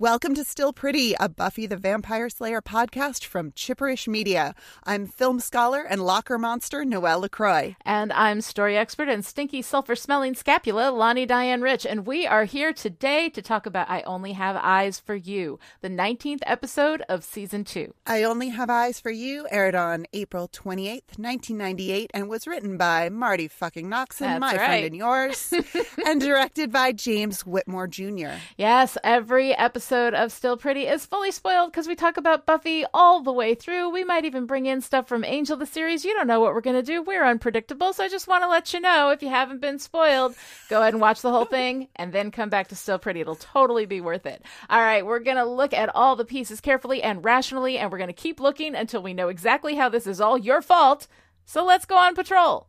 Welcome to Still Pretty, a Buffy the Vampire Slayer podcast from Chipperish Media. I'm film scholar and locker monster Noelle LaCroix. And I'm story expert and stinky sulfur smelling scapula Lani Diane Rich. And we are here today to talk about I Only Have Eyes for You, the 19th episode of season two. I Only Have Eyes for You aired on April 28th, 1998, and was written by Marti fucking Noxon, That's my right. friend and yours, and directed by James Whitmore Jr. Yes, every episode of Still Pretty is fully spoiled because we talk about Buffy all the way through. We might even bring in stuff from Angel the series. You don't know what we're going to do. We're unpredictable. So I just want to let you know if you haven't been spoiled, go ahead and watch the whole thing and then come back to Still Pretty. It'll totally be worth it. All right, we're going to look at all the pieces carefully and rationally, and we're going to keep looking until we know exactly how this is all your fault. So let's go on patrol.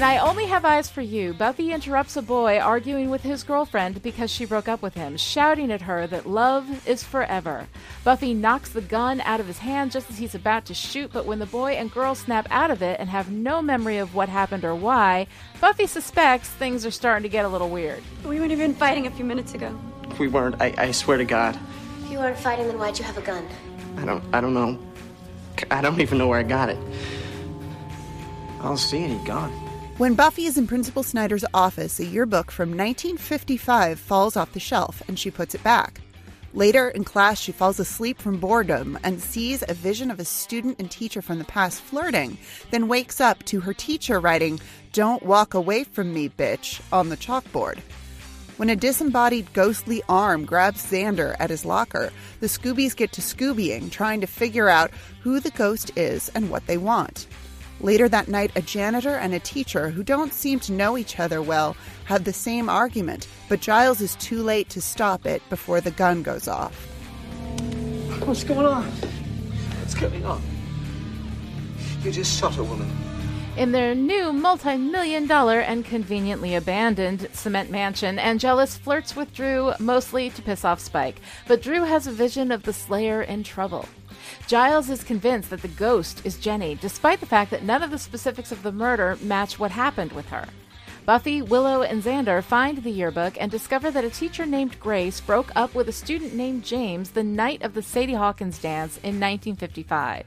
In I Only Have Eyes for You, Buffy interrupts a boy arguing with his girlfriend because she broke up with him, shouting at her that love is forever. Buffy knocks the gun out of his hand just as he's about to shoot, but when the boy and girl snap out of it and have no memory of what happened or why, Buffy suspects things are starting to get a little weird. We weren't even fighting a few minutes ago. We weren't. I, I swear to God. If you weren't fighting, then why'd you have a gun? I don't. I don't know. I don't even know where I got it. I don't see any gun. When Buffy is in Principal Snyder's office, a yearbook from 1955 falls off the shelf and she puts it back. Later in class, she falls asleep from boredom and sees a vision of a student and teacher from the past flirting, then wakes up to her teacher writing, Don't walk away from me, bitch, on the chalkboard. When a disembodied ghostly arm grabs Xander at his locker, the Scoobies get to Scoobying, trying to figure out who the ghost is and what they want. Later that night, a janitor and a teacher who don't seem to know each other well have the same argument, but Giles is too late to stop it before the gun goes off. What's going on? What's going on? You just shot a woman. In their new multi million dollar and conveniently abandoned cement mansion, Angelus flirts with Dru mostly to piss off Spike, but Dru has a vision of the Slayer in trouble. Giles is convinced that the ghost is Jenny, despite the fact that none of the specifics of the murder match what happened with her. Buffy, Willow, and Xander find the yearbook and discover that a teacher named Grace broke up with a student named James the night of the Sadie Hawkins dance in 1955.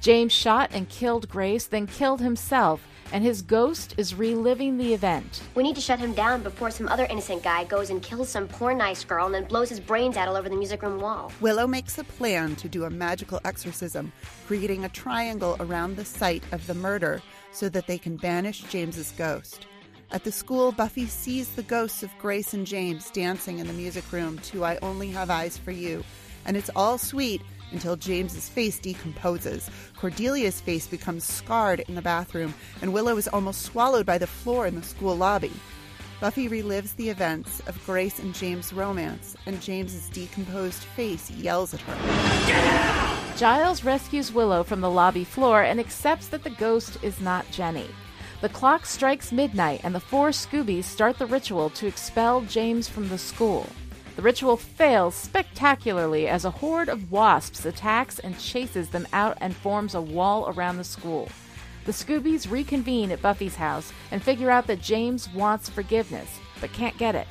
James shot and killed Grace, then killed himself, and his ghost is reliving the event. We need to shut him down before some other innocent guy goes and kills some poor nice girl and then blows his brains out all over the music room wall. Willow makes a plan to do a magical exorcism, creating a triangle around the site of the murder so that they can banish James's ghost. At the school, Buffy sees the ghosts of Grace and James dancing in the music room to I Only Have Eyes for You, and it's all sweet until James's face decomposes. Cordelia's face becomes scarred in the bathroom, and Willow is almost swallowed by the floor in the school lobby. Buffy relives the events of Grace and James' romance, and James's decomposed face yells at her. Giles rescues Willow from the lobby floor and accepts that the ghost is not Jenny. The clock strikes midnight, and the four Scoobies start the ritual to expel James from the school. The ritual fails spectacularly as a horde of wasps attacks and chases them out and forms a wall around the school. The Scoobies reconvene at Buffy's house and figure out that James wants forgiveness, but can't get it.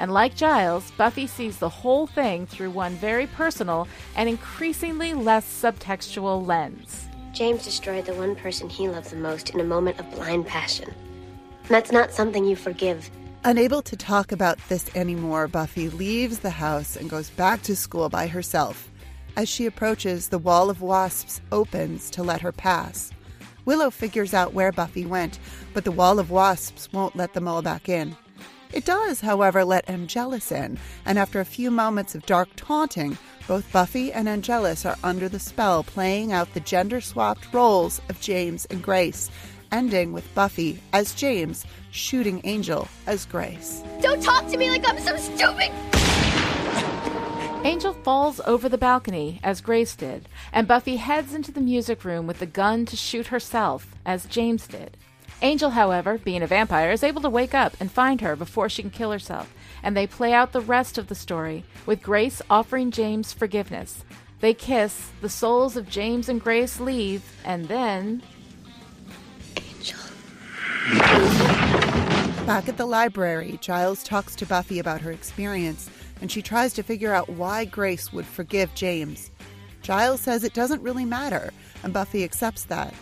And like Giles, Buffy sees the whole thing through one very personal and increasingly less subtextual lens. James destroyed the one person he loved the most in a moment of blind passion. And that's not something you forgive. Unable to talk about this anymore, Buffy leaves the house and goes back to school by herself. As she approaches, the wall of wasps opens to let her pass. Willow figures out where Buffy went, but the wall of wasps won't let them all back in. It does, however, let Angelus in, and after a few moments of dark taunting, both Buffy and Angelus are under the spell, playing out the gender swapped roles of James and Grace, ending with Buffy as James shooting Angel as Grace. Don't talk to me like I'm some stupid. Angel falls over the balcony, as Grace did, and Buffy heads into the music room with the gun to shoot herself, as James did. Angel, however, being a vampire, is able to wake up and find her before she can kill herself, and they play out the rest of the story, with Grace offering James forgiveness. They kiss, the souls of James and Grace leave, and then Angel. Back at the library, Giles talks to Buffy about her experience, and she tries to figure out why Grace would forgive James. Giles says it doesn't really matter, and Buffy accepts that.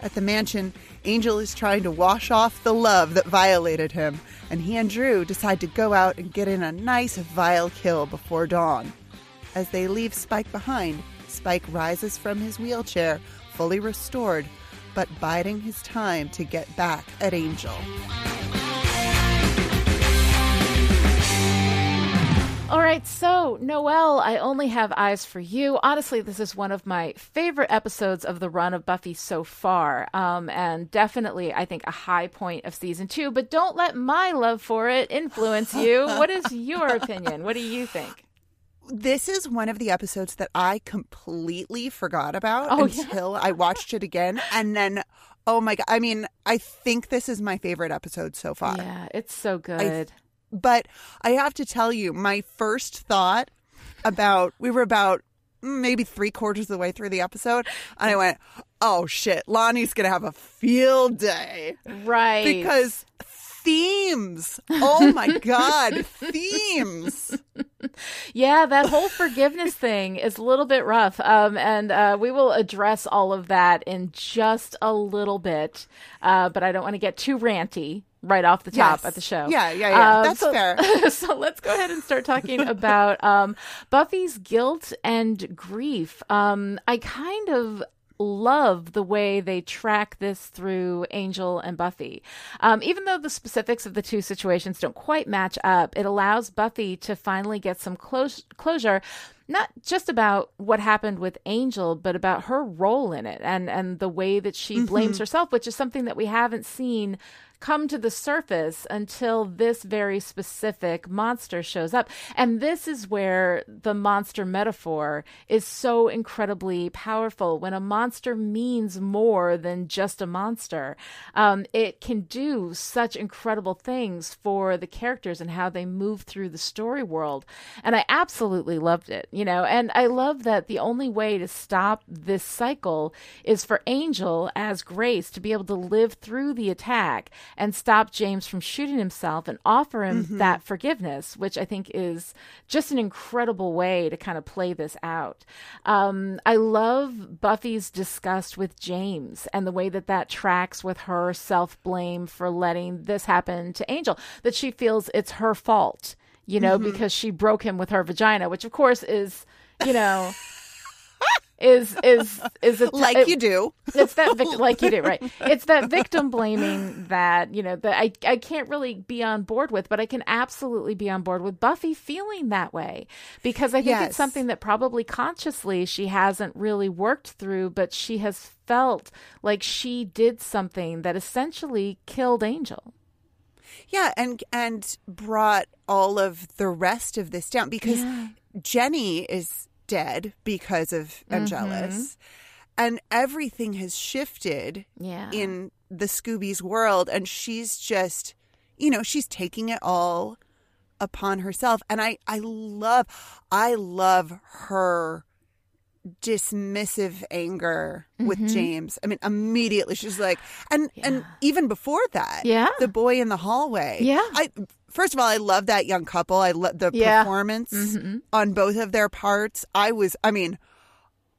At the mansion, Angel is trying to wash off the love that violated him, and he and Dru decide to go out and get in a nice vile kill before dawn. As they leave Spike behind, Spike rises from his wheelchair, fully restored, but biding his time to get back at Angel. All right, so Noelle, I only have eyes for you. Honestly, this is one of my favorite episodes of the run of Buffy so far, um, and definitely, I think, a high point of season two. But don't let my love for it influence you. what is your opinion? What do you think? This is one of the episodes that I completely forgot about Oh, until I watched it again, and then. Oh my god! I mean, I think this is my favorite episode so far. Yeah, it's so good. But I have to tell you, my first thought about we were about maybe three quarters of the way through the episode, and I went, "Oh shit, Lani's gonna have a field day right. because themes. Oh my god, themes. Yeah, that whole forgiveness thing is a little bit rough. Um, and uh, we will address all of that in just a little bit. Uh, but I don't want to get too ranty right off the top Yes. at the show. Yeah, yeah, yeah. Um, That's so- fair. so let's go ahead and start talking about um, Buffy's guilt and grief. Um, I kind of love the way they track this through Angel and Buffy. Um, even though the specifics of the two situations don't quite match up, it allows Buffy to finally get some closure. Not just about what happened with Angel, but about her role in it and, and the way that she blames herself, which is something that we haven't seen come to the surface until this very specific monster shows up. And this is where the monster metaphor is so incredibly powerful. When a monster means more than just a monster, um, it can do such incredible things for the characters and how they move through the story world. And I absolutely loved it, you know, and I love that the only way to stop this cycle is for Angel as Grace to be able to live through the attack and stop James from shooting himself and offer him that forgiveness, which I think is just an incredible way to kind of play this out. Um, I love Buffy's disgust with James and the way that that tracks with her self blame for letting this happen to Angel, that she feels it's her fault, you know, because she broke him with her vagina, which of course is, you know. Is is is it Like you do. it's that vic- like you do right it's that victim blaming that you know that I, I can't really be on board with but i can absolutely be on board with buffy feeling that way because i think Yes. it's something that probably consciously she hasn't really worked through but she has felt like she did something that essentially killed angel Yeah, and and brought all of the rest of this down because Jenny is dead because of mm-hmm. Angelus, and everything has shifted yeah. in the Scooby's world, and she's just, you know, she's taking it all upon herself, and I I love I love her dismissive anger with mm-hmm. James. I mean, immediately she's like, and and even before that, Yeah. the boy in the hallway, Yeah. I first of all, I love that young couple. I love the Yeah. Mm-hmm. performance on both of their parts. I was, I mean,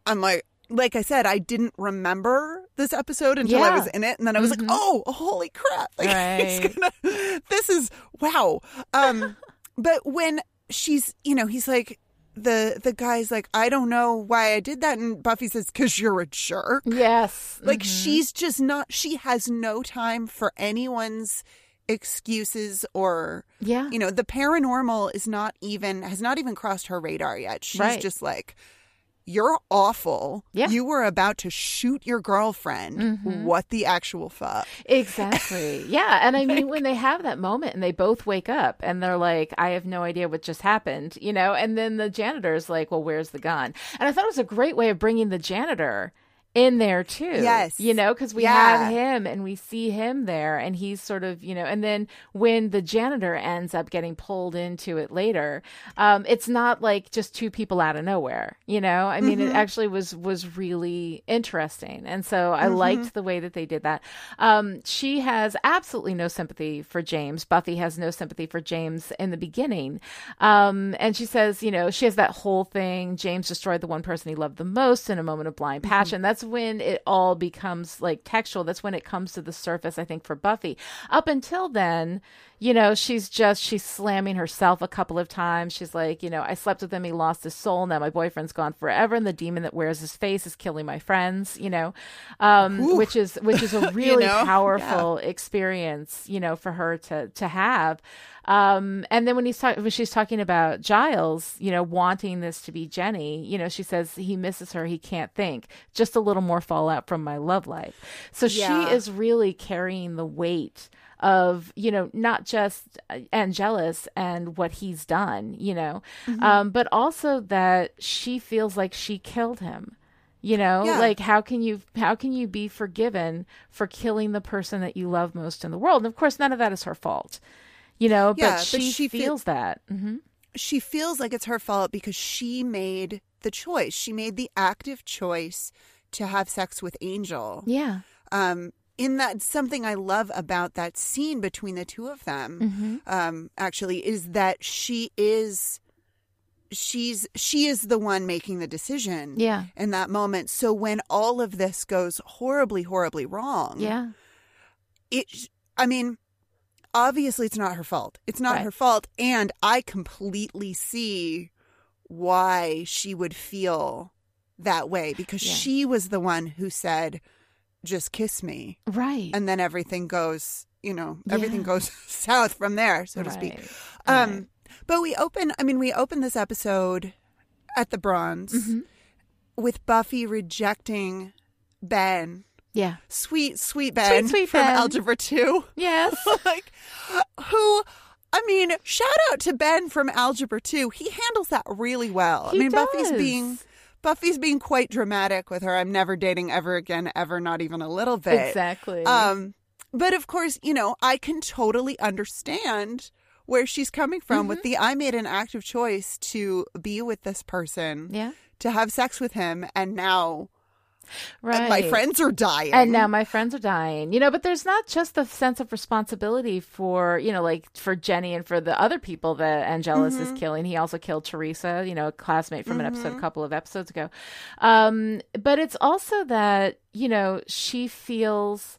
I'm like. Like I said, I didn't remember this episode until I was in it, and then I was like, mm-hmm. "Oh, holy crap! Like, Right. gonna, this is wow." Um, but when she's, you know, he's like, the the guy's like, "I don't know why I did that," and Buffy says, "Cause you're a jerk." yes Like mm-hmm. she's just not. She has no time for anyone's excuses or yeah you know the paranormal is not even has not even crossed her radar yet she's Right. just like you're awful Yeah. Mm-hmm. you were about to shoot your girlfriend what the actual fuck Exactly. Yeah. And I mean, when they have that moment and they both wake up and they're like, I have no idea what just happened, you know, and then the janitor's like, well, where's the gun? And I thought it was a great way of bringing the janitor in there too. Yes. You know, because we Yeah. have him and we see him there and he's sort of, you know, and then when the janitor ends up getting pulled into it later, um, it's not like just two people out of nowhere, you know? I mean, Mm-hmm. it actually was was really interesting. And so I Mm-hmm. liked the way that they did that. Um, she has absolutely no sympathy for James. Buffy has no sympathy for James in the beginning. Um, and she says, you know, she has that whole thing James destroyed the one person he loved the most in a moment of blind Mm-hmm. passion. That's when it all becomes like textual. That's when it comes to the surface, I think, for Buffy. Up until then, you know, she's just, she's slamming herself a couple of times. She's like, you know, I slept with him. He lost his soul. Now my boyfriend's gone forever. And the demon that wears his face is killing my friends, you know, um, which is, which is a really know? powerful experience, you know, for her to, to have. Um, and then when he's talking, when she's talking about Giles, you know, wanting this to be Jenny, you know, she says he misses her. He can't think. Just a little more fallout from my love life. So Yeah. she is really carrying the weight of you know not just angelus and what he's done you know Mm-hmm. um but also that she feels like she killed him you know Yeah. like how can you how can you be forgiven for killing the person that you love most in the world and of course none of that is her fault you know Yeah, but but she, she feel- feels that hmm she feels like it's her fault because she made the choice. She made the active choice to have sex with Angel. yeah Um, in that, something I love about that scene between the two of them, Mm-hmm. um, actually, is that she is. She's she is the one making the decision Yeah. in that moment. So when all of this goes horribly, horribly wrong, yeah it i mean obviously it's not her fault it's not Right. her fault and i completely see why she would feel that way because Yeah. she was the one who said just kiss me right and then everything goes you know everything Yeah. goes south from there so to speak um Right. but we open i mean we open this episode at the bronze Mm-hmm. with buffy rejecting ben yeah sweet sweet ben sweet from Ben. algebra 2 yes like who I mean, shout out to Ben from Algebra 2. He handles that really well. He I mean, Buffy's being Buffy's being quite dramatic with her. I'm never dating ever again, ever, not even a little bit. exactly Um, but of course, you know, I can totally understand where she's coming from with Mm-hmm. the I made an active choice to be with this person, yeah to have sex with him, and now right my friends are dying. and now my friends are dying. You know but there's not just the sense of responsibility for you know like for jenny and for the other people that angelus Mm-hmm. is killing. He also killed teresa you know a classmate from an episode a couple of episodes ago. Um but it's also that you know she feels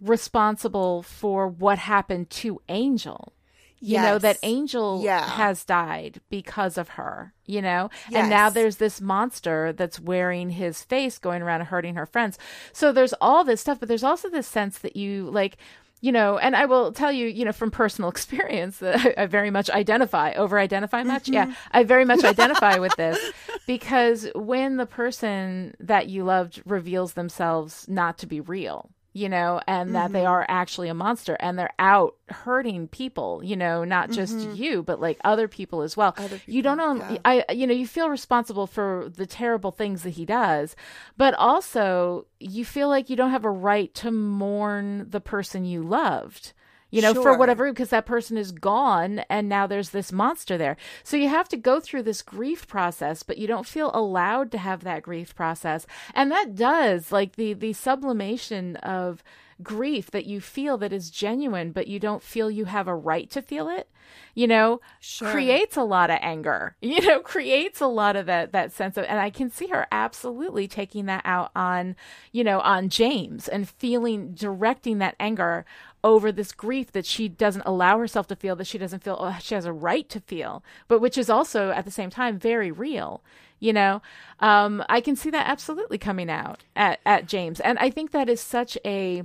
responsible for what happened to angel you know that angel Yeah. has died because of her you know? And now there's this monster that's wearing his face going around and hurting her friends. So there's all this stuff but there's also this sense that you like you know and i will tell you you know from personal experience that i, I very much identify over identify much? Yeah mm-hmm. i very much identify with this because when the person that you loved reveals themselves not to be real you know, and that they mm-hmm. are actually a monster and they're out hurting people, you know, not just mm-hmm. you, but like other people as well. you don't know, I, you know, you feel responsible for the terrible things that he does, but also you feel like you don't have a right to mourn the person you loved. You know, for whatever, because that person is gone and now there's this monster there. So you have to go through this grief process, but you don't feel allowed to have that grief process. And that does, like the, the sublimation of grief that you feel that is genuine, but you don't feel you have a right to feel it, you know, Sure. creates a lot of anger, you know, creates a lot of that, that sense of, and I can see her absolutely taking that out on, you know, on James and feeling, directing that anger over this grief that she doesn't allow herself to feel, that she doesn't feel oh, she has a right to feel, but which is also at the same time very real. You know, um, I can see that absolutely coming out at, at James, and I think that is such a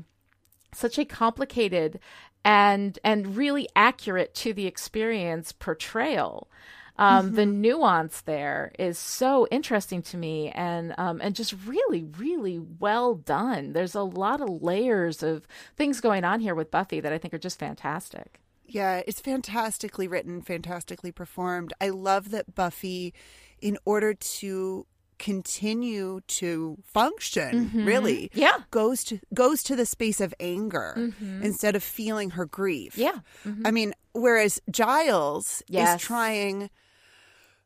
such a complicated and and really accurate to the experience portrayal. Um, The nuance there is so interesting to me, and um, and just really, really well done. There's a lot of layers of things going on here with Buffy that I think are just fantastic. Yeah, it's fantastically written, fantastically performed. I love that Buffy, in order to continue to function really Mm-hmm. Yeah. goes to goes to the space of anger Mm-hmm. instead of feeling her grief Yeah. i mean whereas giles Yes. is trying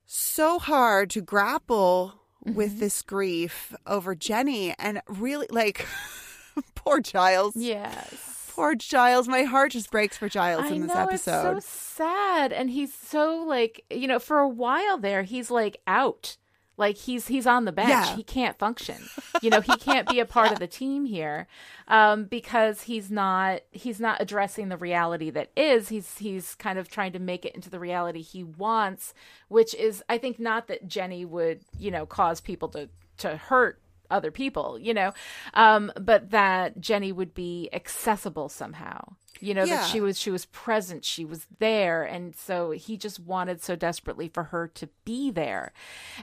so hard to grapple Mm-hmm. with this grief over jenny and really like poor giles. Yes. poor giles. My heart just breaks for giles I in this know episode it's so sad, and he's so like you know for a while there he's like out, like he's he's on the bench. Yeah. He can't function. You know he can't be a part of the team here, um, because he's not he's not addressing the reality that is. He's he's kind of trying to make it into the reality he wants, which is I think not that Jenny would you know cause people to to hurt other people, you know, um, but that Jenny would be accessible somehow. You know Yeah. that she was she was present, she was there, and so he just wanted so desperately for her to be there,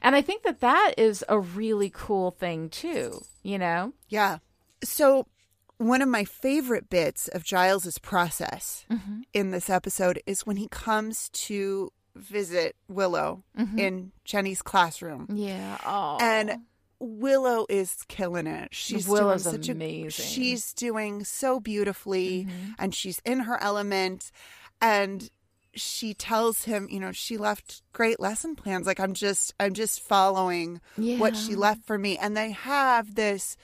and I think that that is a really cool thing too. You know, Yeah. So one of my favorite bits of Giles's process Mm-hmm. in this episode is when he comes to visit Willow Mm-hmm. in Jenny's classroom. yeah. Oh, And Willow is killing it. She's Willow's doing such a- amazing. she's doing so beautifully Mm-hmm. and she's in her element and she tells him, you know, she left great lesson plans. Like I'm just I'm just following what she left for me. And they have this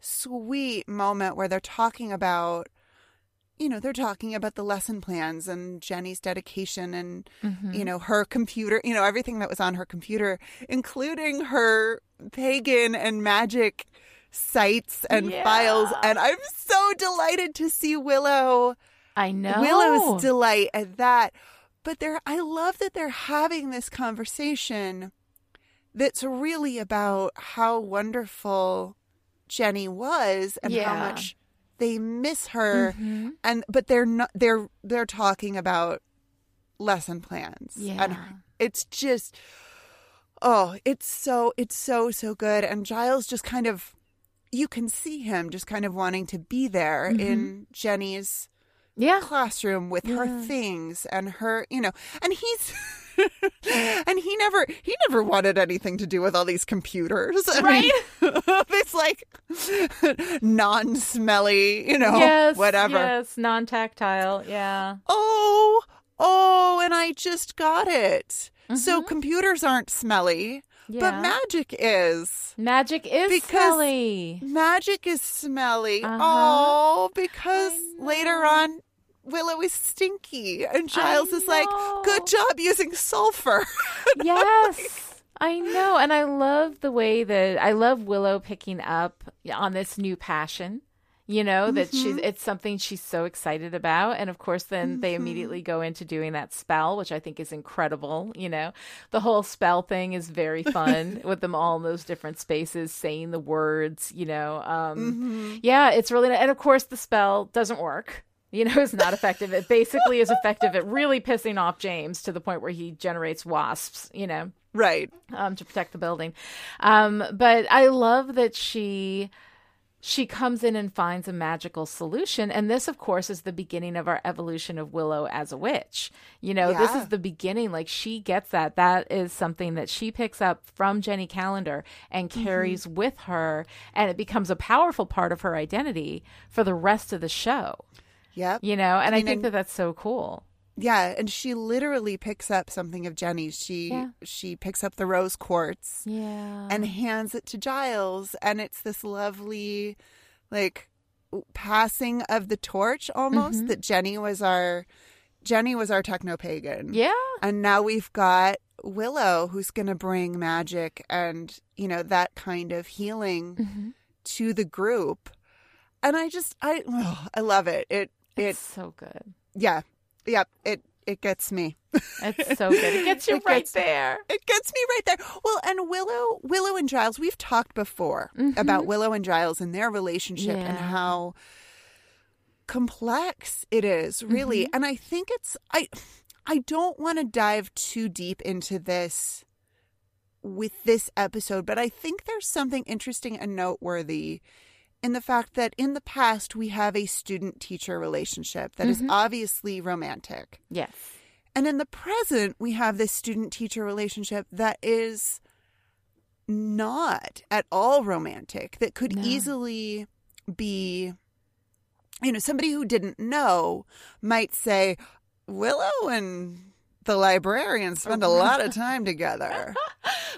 sweet moment where they're talking about you know, they're talking about the lesson plans and Jenny's dedication and, Mm-hmm. you know, her computer, you know, everything that was on her computer, including her pagan and magic sites and Yeah. files. And I'm so delighted to see Willow, I know Willow's delight at that. But they're, I love that they're having this conversation that's really about how wonderful Jenny was and how much they miss her Mhm. and but they're not they're they're talking about lesson plans and Yeah. it's just oh it's so it's so so good and giles just kind of you can see him just kind of wanting to be there in jenny's yeah. classroom with her things and her you know and he's and he never he never wanted anything to do with all these computers I mean, it's like non-smelly you know yes, whatever Yes, non-tactile. Yeah. oh oh and i just got it so Mm-hmm. computers aren't smelly Yeah. but magic is Magic is Because- smelly. magic is smelly Uh-huh. oh because later on willow is stinky and giles is like good job using sulfur. Yes i know and i love the way that i love willow picking up on this new passion you know that she's mm-hmm. it's something she's so excited about and of course then they mm-hmm. immediately go into doing that spell which i think is incredible you know? The whole spell thing is very fun with them all in those different spaces saying the words you know um mm-hmm. yeah it's really and of course the spell doesn't work you know, is not effective. It basically is effective at really pissing off James to the point where he generates wasps, you know, right um, to protect the building. Um, but I love that she she comes in and finds a magical solution, and this, of course, is the beginning of our evolution of Willow as a witch. You know, this is the beginning. Like she gets that. That is something that she picks up from Jenny Calendar and carries with her, and it becomes a powerful part of her identity for the rest of the show. Yep You know, and I, mean, think and- that that's so cool. yeah and she literally picks up something of jenny's she Yeah. she picks up the rose quartz Yeah. and hands it to Giles and it's this lovely like passing of the torch almost Mm-hmm. that Jenny was our Jenny was our techno pagan. yeah. And now we've got Willow who's going to bring magic and you know that kind of healing Mm-hmm. to the group. And I just I oh, I love it. It It's it so good. yeah. Yeah, it it gets me. It's so good. It gets you It right gets- there. It gets me right there. Well, and Willow, Willow and Giles, we've talked before Mhm. about Willow and Giles and their relationship and how complex it is, really. Mm-hmm. And I think it's I I don't want to dive too deep into this with this episode, but I think there's something interesting and noteworthy in the fact that in the past we have a student teacher relationship that is Mhm. obviously romantic. Yes. And in the present, we have this student teacher relationship that is not at all romantic that could No. easily be you know somebody who didn't know might say willow and the librarian spend a lot of time together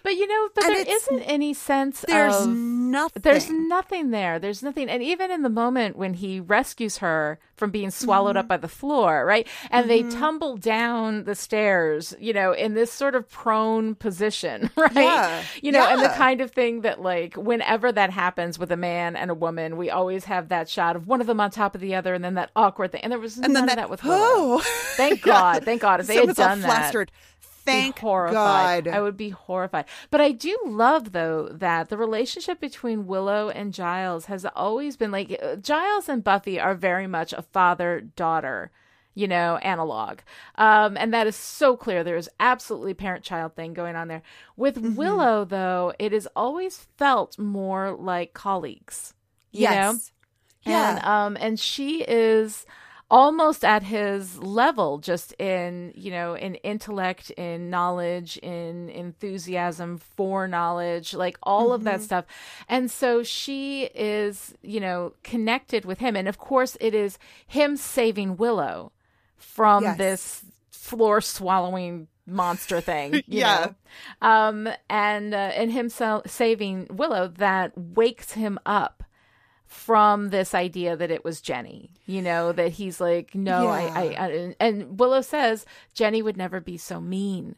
But you know, but And there isn't any sense there's of nothing There's nothing there. There's nothing. And even in the moment when he rescues her from being swallowed Mm-hmm. up by the floor, right? And they tumble down the stairs, you know, in this sort of prone position, right? Yeah. You know, and the kind of thing that, like, whenever that happens with a man and a woman, we always have that shot of one of them on top of the other and then that awkward thing. And there was and none of that, that with Willow. oh Thank God. Thank God. If they had done that flustered be thank horrified. god I would be horrified. But I do love though that the relationship between Willow and Giles has always been like uh, Giles and Buffy are very much a father daughter. You know, analog. Um, and that is so clear. There is absolutely parent child thing going on there. With Mm-hmm. Willow, though, it has always felt more like colleagues. You know? yes yeah And um and she is almost at his level just in, you know, in intellect, in knowledge, in enthusiasm for knowledge, like all of Mm-hmm. that stuff. And so she is, you know, connected with him and of course it is him saving Willow from Yes. this floor swallowing monster thing, you Yeah. know. Um and uh, and him so- saving Willow that wakes him up from this idea that it was Jenny, you know, that he's like, no, I, I, I, and Willow says Jenny would never be so mean.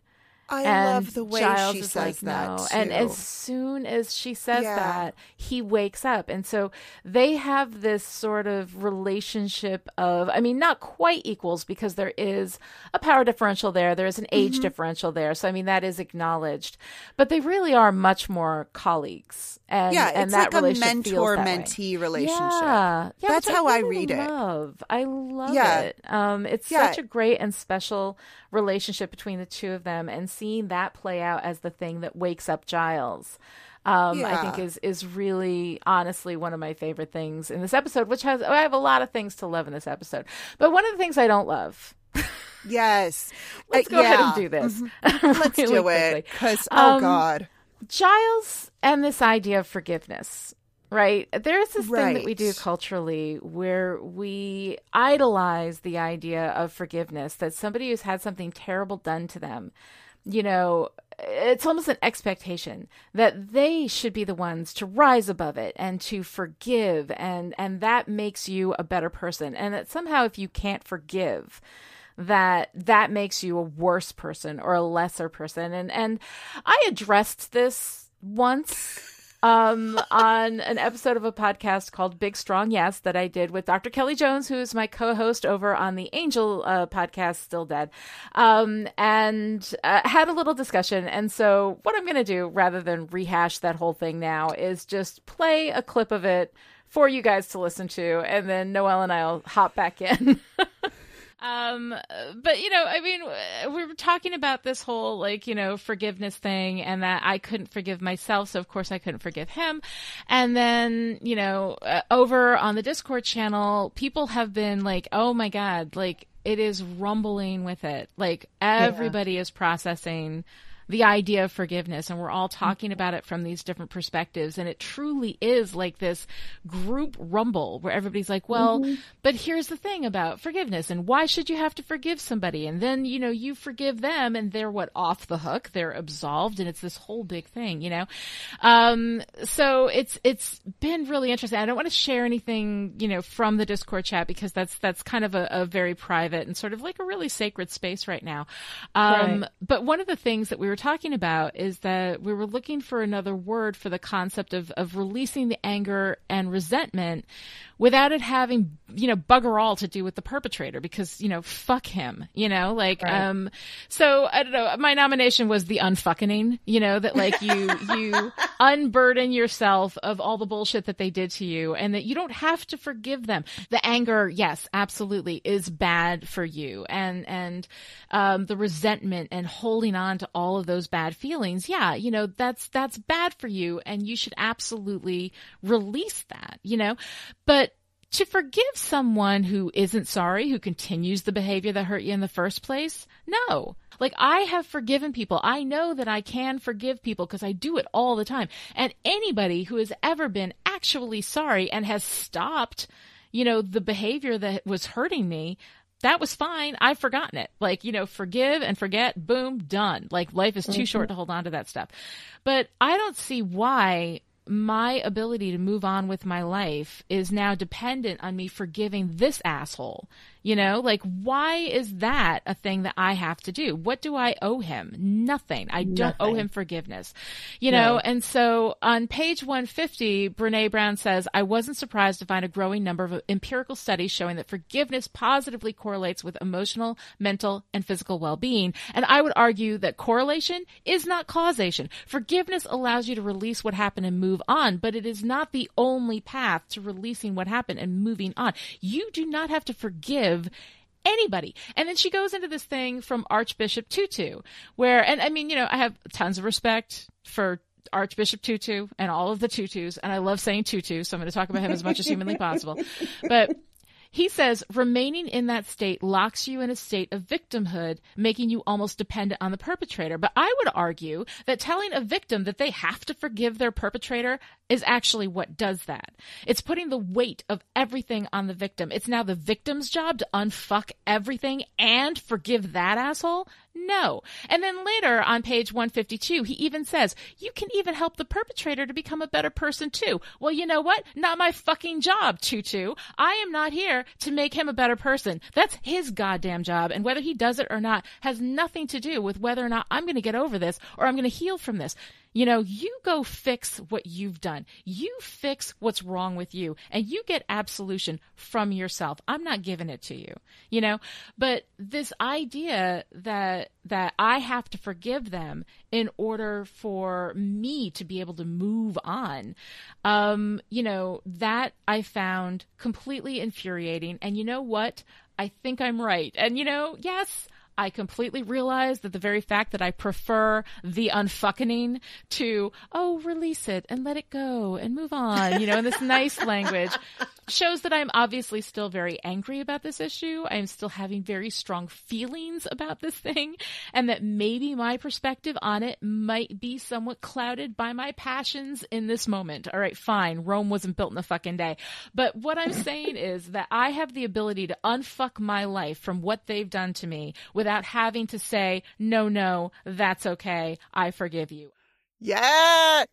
I and love the way Giles she is says like, that no. too. And as soon as she says Yeah. that, he wakes up. And so they have this sort of relationship of, I mean, not quite equals because there is a power differential there. There is an age Mm-hmm. differential there. So, I mean, that is acknowledged. But they really are much more colleagues. And, yeah and it's that like a relationship feels that way. mentor-mentee relationship Yeah, yeah That's how I read it. Love. I love Yeah. it. Um, it's Yeah. such a great and special relationship between the two of them, and seeing that play out as the thing that wakes up Giles. Um, I think is is really honestly one of my favorite things in this episode, which has I have a lot of things to love in this episode, but one of the things I don't love. yes. Let's Uh, go ahead and do this. let's really do it. because oh Um, god. Giles and this idea of forgiveness, right? There's this thing that we do culturally where we idolize the idea of forgiveness that somebody who's had something terrible done to them, you know, it's almost an expectation that they should be the ones to rise above it and to forgive and and that makes you a better person. And that somehow if you can't forgive that that makes you a worse person or a lesser person. And and I addressed this once um on an episode of a podcast called Big Strong Yes that I did with Dr. Kelly Jones who is my co-host over on the Angel uh, podcast Still Dead um and uh, had a little discussion and so what I'm going to do rather than rehash that whole thing now is just play a clip of it for you guys to listen to and then Noelle and I'll hop back in Um, but you know, I mean, we were talking about this whole like you know forgiveness thing, and that I couldn't forgive myself, so of course I couldn't forgive him. And then you know, uh, over on the Discord channel, people have been like, "Oh my god!" Like it is rumbling with it. Like everybody is processing the idea of forgiveness and we're all talking about it from these different perspectives and it truly is like this group rumble where everybody's like well but here's the thing about forgiveness and why should you have to forgive somebody? And then you know you forgive them and they're what off the hook? They're absolved and it's this whole big thing you know? Um so it's it's been really interesting. I don't want to share anything you know from the discord chat because that's that's kind of a, a very private and sort of like a really sacred space right now. Um Right. but one of the things that we were talking about is that we were looking for another word for the concept of, of releasing the anger and resentment without it having, you know, bugger all to do with the perpetrator because, you know, fuck him, you know, like, Right. um, so I don't know, my nomination was the unfucking, you know, that like you, you unburden yourself of all the bullshit that they did to you and that you don't have to forgive them. The anger, yes, absolutely is bad for you and, and, um, the resentment and holding on to all of those bad feelings. Yeah. You know, that's, that's bad for you and you should absolutely release that, you know, but to forgive someone who isn't sorry, who continues the behavior that hurt you in the first place, no. Like I have forgiven people. I know that I can forgive people because I do it all the time. And anybody who has ever been actually sorry and has stopped, you know, the behavior that was hurting me, that was fine. I've forgotten it. Like, you know, forgive and forget, boom, done. Like life is too mm-hmm. short to hold on to that stuff. But I don't see why my ability to move on with my life is now dependent on me forgiving this asshole you know, like why is that a thing that I have to do? What do I owe him? Nothing. I don't owe him forgiveness. You no. know, and so on page 150, Brene Brown says, I wasn't surprised to find a growing number of empirical studies showing that forgiveness positively correlates with emotional, mental, and physical well-being. And I would argue that correlation is not causation. Forgiveness allows you to release what happened and move on, but it is not the only path to releasing what happened and moving on. You do not have to forgive forgive anybody. And then she goes into this thing from Archbishop Tutu, where, and I mean, you know, I have tons of respect for Archbishop Tutu and all of the tutus, and I love saying tutu, so I'm going to talk about him as much as humanly possible. But he says remaining in that state locks you in a state of victimhood, making you almost dependent on the perpetrator. But I would argue that telling a victim that they have to forgive their perpetrator is actually what does that. It's putting the weight of everything on the victim. It's now the victim's job to unfuck everything and forgive that asshole. No. And then later on page 152, he even says, you can even help the perpetrator to become a better person too. Well, you know what? Not my fucking job, Tutu. I am not here to make him a better person. That's his goddamn job. And whether he does it or not has nothing to do with whether or not I'm going to get over this or I'm going to heal from this. You know, you go fix what you've done. You fix what's wrong with you and you get absolution from yourself. I'm not giving it to you, you know, but this idea that, that I have to forgive them in order for me to be able to move on, um, you know, that I found completely infuriating. And you know what? I think I'm right. And you know, yes, I completely realize that the very fact that I prefer the unfucking to, oh, release it and let it go and move on, you know, in this nice language shows that I'm obviously still very angry about this issue. I'm still having very strong feelings about this thing and that maybe my perspective on it might be somewhat clouded by my passions in this moment. All right, fine. Rome wasn't built in a fucking day. But what I'm saying is that I have the ability to unfuck my life from what they've done to me without having to say, no, no, that's okay. I forgive you. Yeah.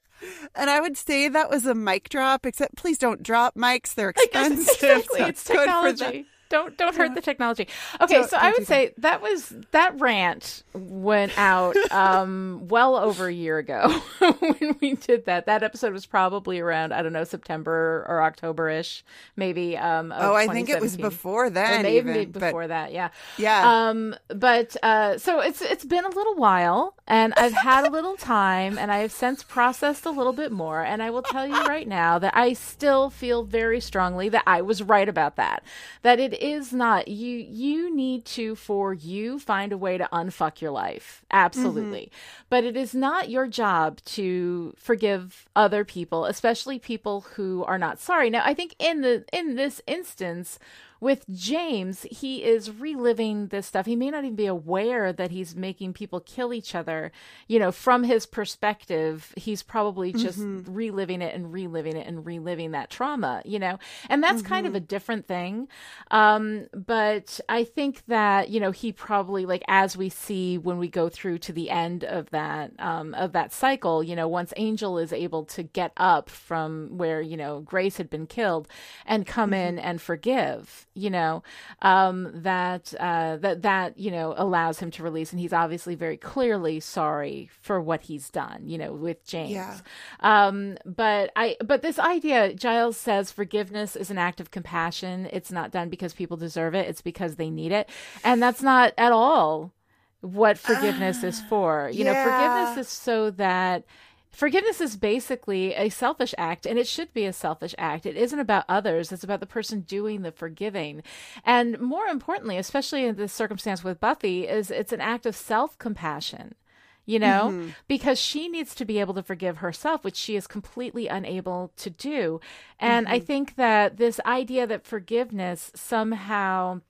And I would say that was a mic drop, except please don't drop mics. They're expensive. Exactly. it's technology. Don't don't hurt the technology. Okay, don't, so don't I would say that. that was that rant went out um, well over a year ago when we did that. That episode was probably around I don't know September or October ish, maybe. Um, oh, I think it was before then. Maybe even, before but, that, yeah, yeah. Um, but uh, so it's it's been a little while, and I've had a little time, and I have since processed a little bit more, and I will tell you right now that I still feel very strongly that I was right about that. That it is not you you need to for you find a way to unfuck your life. Absolutely. Mm-hmm. but it is not your job to forgive other people especially people who are not. Sorry now i think in the in this instance with James, he is reliving this stuff. He may not even be aware that he's making people kill each other. You know, from his perspective, he's probably just mm-hmm. reliving it and reliving it and reliving that trauma, you know, and that's mm-hmm. kind of mm-hmm. a different thing. Um, but I think that, you know, he probably, like, as we see when we go through to the end of that, um, of that cycle, you know, once Angel is able to get up from where, you know, Grace had been killed and come mm-hmm. in and forgive, you know, um, that uh, that that you know allows him to release, and he's obviously very clearly sorry for what he's done, you know, with James. Yeah. Um, but I but this idea, Giles says, forgiveness is an act of compassion. It's not done because people deserve it; it's because they need it, and that's not at all what forgiveness uh, is for. You yeah. know, forgiveness is so that Forgiveness is basically a selfish act, and it should be a selfish act. It isn't about others, it's about the person doing the forgiving. And more importantly, especially in this circumstance with Buffy, is it's an act of self compassion you know, mm-hmm. because she needs to be able to forgive herself, which she is completely unable to do. And I mm-hmm. think that this idea that forgiveness somehow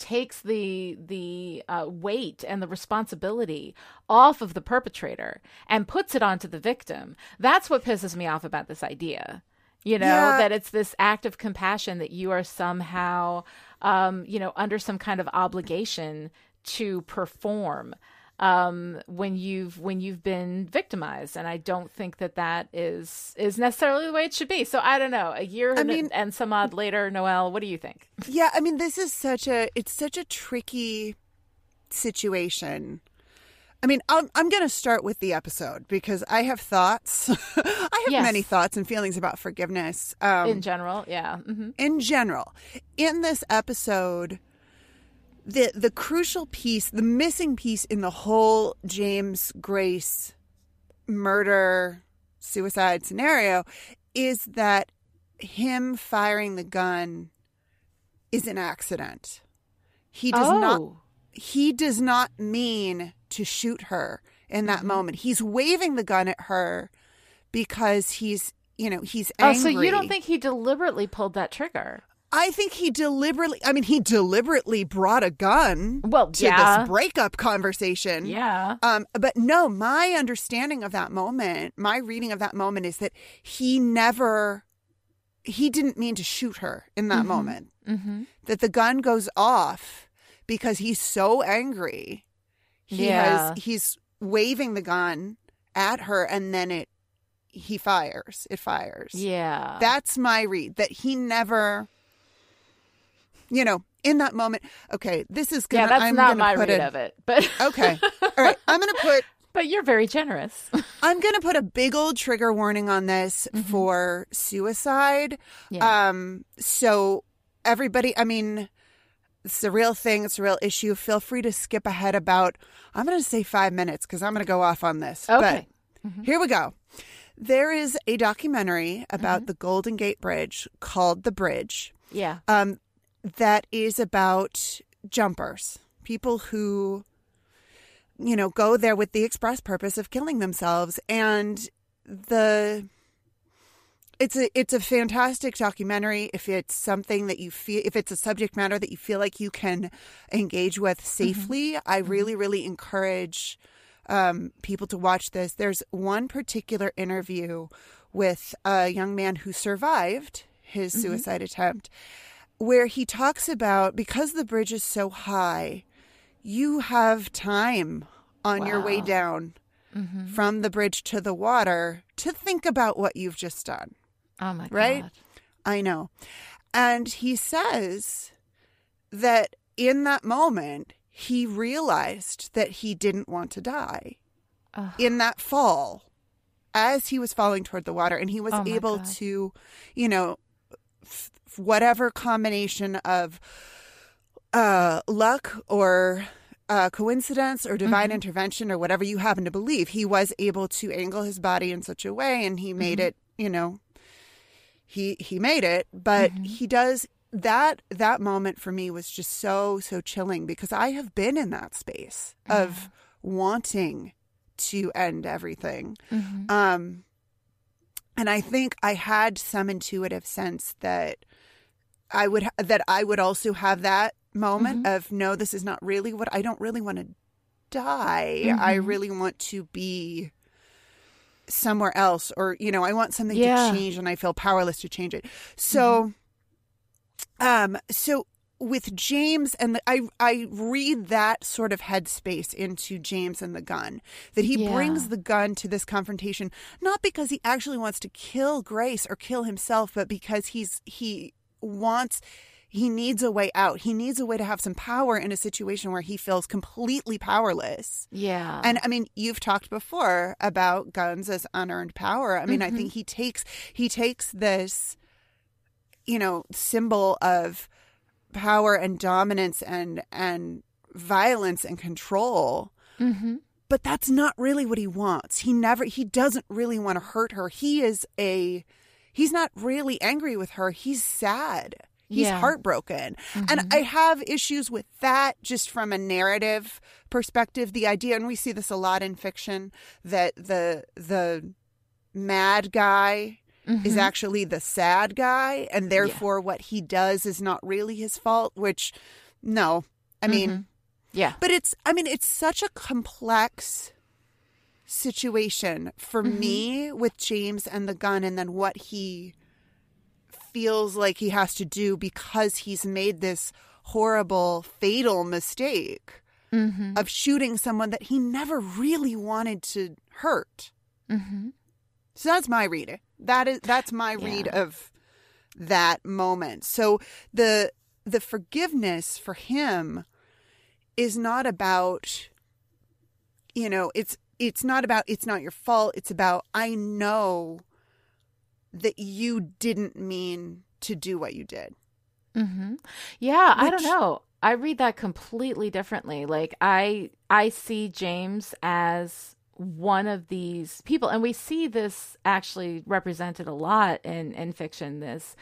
takes the the uh, weight and the responsibility off of the perpetrator and puts it onto the victim. That's what pisses me off about this idea. You know Yeah. that it's this act of compassion that you are somehow, um, you know, under some kind of obligation to perform um, when you've when you've been victimized, and I don't think that that is is necessarily the way it should be. So I don't know. A year and, mean- and some odd later, Noelle, what do you think? Yeah, I mean, this is such a it's such a tricky situation. I mean, I'm I'm going to start with the episode because I have thoughts. I have Yes. many thoughts and feelings about forgiveness. Um, In general, yeah. hmm in general in this episode the the crucial piece the missing piece in the whole James Grace murder suicide scenario is that him firing the gun is an accident he does not Oh. he does not mean to shoot her in that mm-hmm. moment he's waving the gun at her because he's you know he's Oh, angry so you don't think he deliberately pulled that trigger? I think he deliberately, I mean, he deliberately brought a gun Well, to yeah. this breakup conversation. Yeah. Um, but no, my understanding of that moment, my reading of that moment is that he never, he didn't mean to shoot her in that moment. Mm-hmm. That the gun goes off because he's so angry. He Yeah. has, he's waving the gun at her and then it, he fires. It fires. Yeah. That's my read. That he never, you know, in that moment. Okay, this is gonna. yeah, that's I'm not my put read a- of it. But Okay, all right. I'm gonna put. but you're very generous. I'm gonna put a big old trigger warning on this for suicide. Mm-hmm. Yeah. Um. So everybody, I mean. It's a real thing. It's a real issue. Feel free to skip ahead about, I'm going to say five minutes because I'm going to go off on this. Okay. But here we go. There is a documentary about the Golden Gate Bridge called The Bridge. yeah. um, that is about jumpers, people who, you know, go there with the express purpose of killing themselves, and the it's a it's a fantastic documentary. If it's something that you feel if it's a subject matter that you feel like you can engage with mm-hmm. safely i mm-hmm. really really encourage um, people to watch this. There's one particular interview with a young man who survived his mm-hmm. suicide attempt where he talks about because the bridge is so high you have time on your way Wow. down mm-hmm. from the bridge to the water to think about what you've just done Oh my right? god. I know. And he says that in that moment, he realized that he didn't want to die in that fall as he was falling toward the water. And he was Oh able God. to, you know, f- whatever combination of uh, luck or uh, coincidence or divine Mm-hmm. intervention or whatever you happen to believe, he was able to angle his body in such a way and he made Mm-hmm. it, you know, he he made it but Mm-hmm. he does that that moment for me was just so so chilling because i have been in that space of wanting to end everything Mm-hmm. um and i think i had some intuitive sense that i would ha- that i would also have that moment Mm-hmm. of no this is not really what i don't really want to die i Mm-hmm. really want to be somewhere else or you know i want something Yeah. to change and i feel powerless to change it so um so with james and the, i i read that sort of headspace into james and the gun that he Yeah. brings the gun to this confrontation not because he actually wants to kill grace or kill himself but because he's he wants he needs a way out he needs a way to have some power in a situation where he feels completely powerless Yeah. and I mean, you've talked before about guns as unearned power. I mean, Mm-hmm. I think he takes he takes this, you know, symbol of power and dominance and and violence and control. mm-hmm. But that's not really what he wants. He never he doesn't really want to hurt her. He is a he's not really angry with her. He's sad. He's Yeah. heartbroken. And mm-hmm. I have issues with that just from a narrative perspective. The idea, and we see this a lot in fiction, that the the mad guy is mm-hmm. actually the sad guy, and therefore what he does is not really his fault, which no. I mean, mm-hmm. Yeah. but it's, I mean, it's such a complex situation for mm-hmm. me with James and the gun, and then what he feels like he has to do because he's made this horrible, fatal mistake mm-hmm. of shooting someone that he never really wanted to hurt. Mm-hmm. So that's my read. That is that's my read of that moment. So the the forgiveness for him is not about you know, it's it's not about it's not your fault. It's about I know that you didn't mean to do what you did. Mm-hmm. Yeah, I don't know. I read that completely differently. Like I I see James as one of these people and we see this actually represented a lot in in fiction this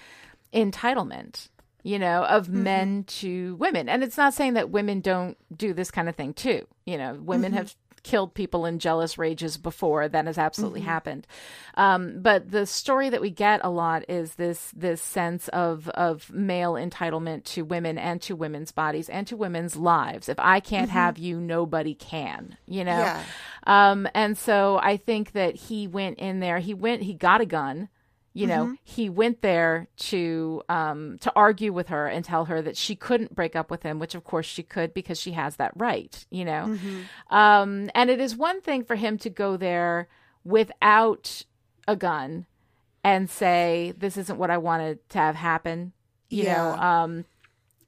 entitlement you know of mm-hmm. men to women and it's not saying that women don't do this kind of thing too you know women mm-hmm. have killed people in jealous rages before that has absolutely happened um, but the story that we get a lot is this this sense of of male entitlement to women and to women's bodies and to women's lives if i can't have you nobody can you know Yeah. um, and so I think that he went in there. He went. He got a gun. You know, he went there to um, to argue with her and tell her that she couldn't break up with him, which of course she could because she has that right. You know, um, and it is one thing for him to go there without a gun and say, "This isn't what I wanted to have happen." You know, um,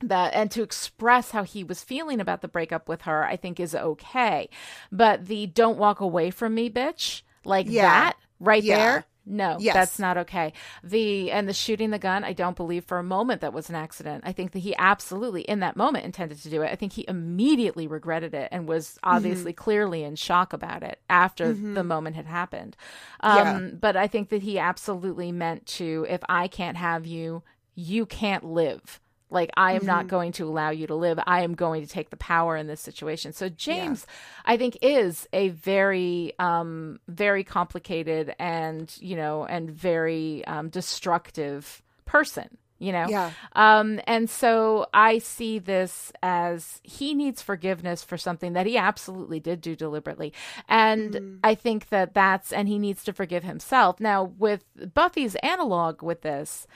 that and to express how he was feeling about the breakup with her i think is okay but the don't walk away from me bitch like Yeah. that right Yeah. there no Yes. that's not okay. The and the shooting the gun i don't believe for a moment that was an accident. I think that he absolutely in that moment intended to do it. I think he immediately regretted it and was obviously clearly in shock about it after the moment had happened. Um Yeah. but i think that he absolutely meant to if i can't have you you can't live like I am not going to allow you to live. I am going to take the power in this situation. So James, I think, is a very, um, very complicated and you know, and very um, destructive person. You know, Yeah. um, and so I see this as he needs forgiveness for something that he absolutely did do deliberately. And I think that that's, and he needs to forgive himself. Now, with Buffy's analog with this,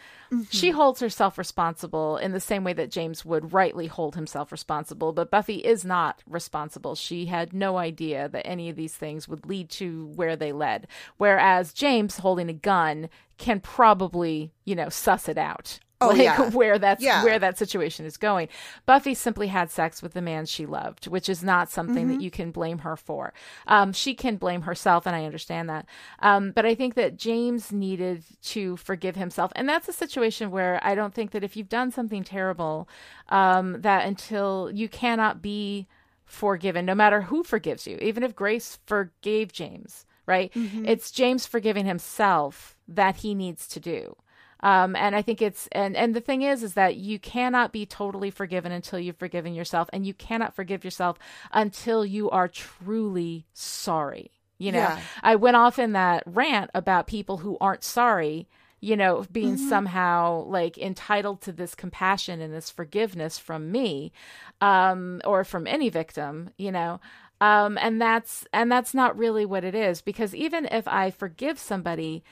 she holds herself responsible in the same way that James would rightly hold himself responsible, but Buffy is not responsible. She had no idea that any of these things would lead to where they led. Whereas James holding a gun can probably, you know, suss it out. Oh, like yeah. where that's Yeah. where that situation is going. Buffy simply had sex with the man she loved, which is not something Mm-hmm. that you can blame her for. Um, she can blame herself, and I understand that. Um, but I think that James needed to forgive himself, and that's a situation where I don't think that if you've done something terrible, um, that until you cannot be forgiven, no matter who forgives you, even if Grace forgave James, right? It's James forgiving himself that he needs to do. Um, and I think it's and and the thing is is that you cannot be totally forgiven until you've forgiven yourself, and you cannot forgive yourself until you are truly sorry. You know, Yeah. I went off in that rant about people who aren't sorry, you know, being somehow like entitled to this compassion and this forgiveness from me, um, or from any victim, you know. Um, and that's and that's not really what it is because even if I forgive somebody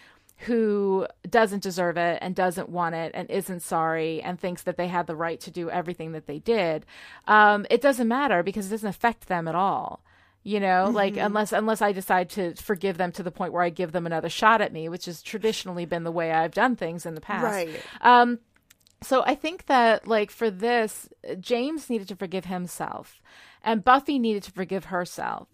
who doesn't deserve it and doesn't want it and isn't sorry and thinks that they had the right to do everything that they did, um, it doesn't matter because it doesn't affect them at all. You know, like unless unless I decide to forgive them to the point where I give them another shot at me, which has traditionally been the way I've done things in the past. Right. Um, so I think that like for this, James needed to forgive himself, and Buffy needed to forgive herself.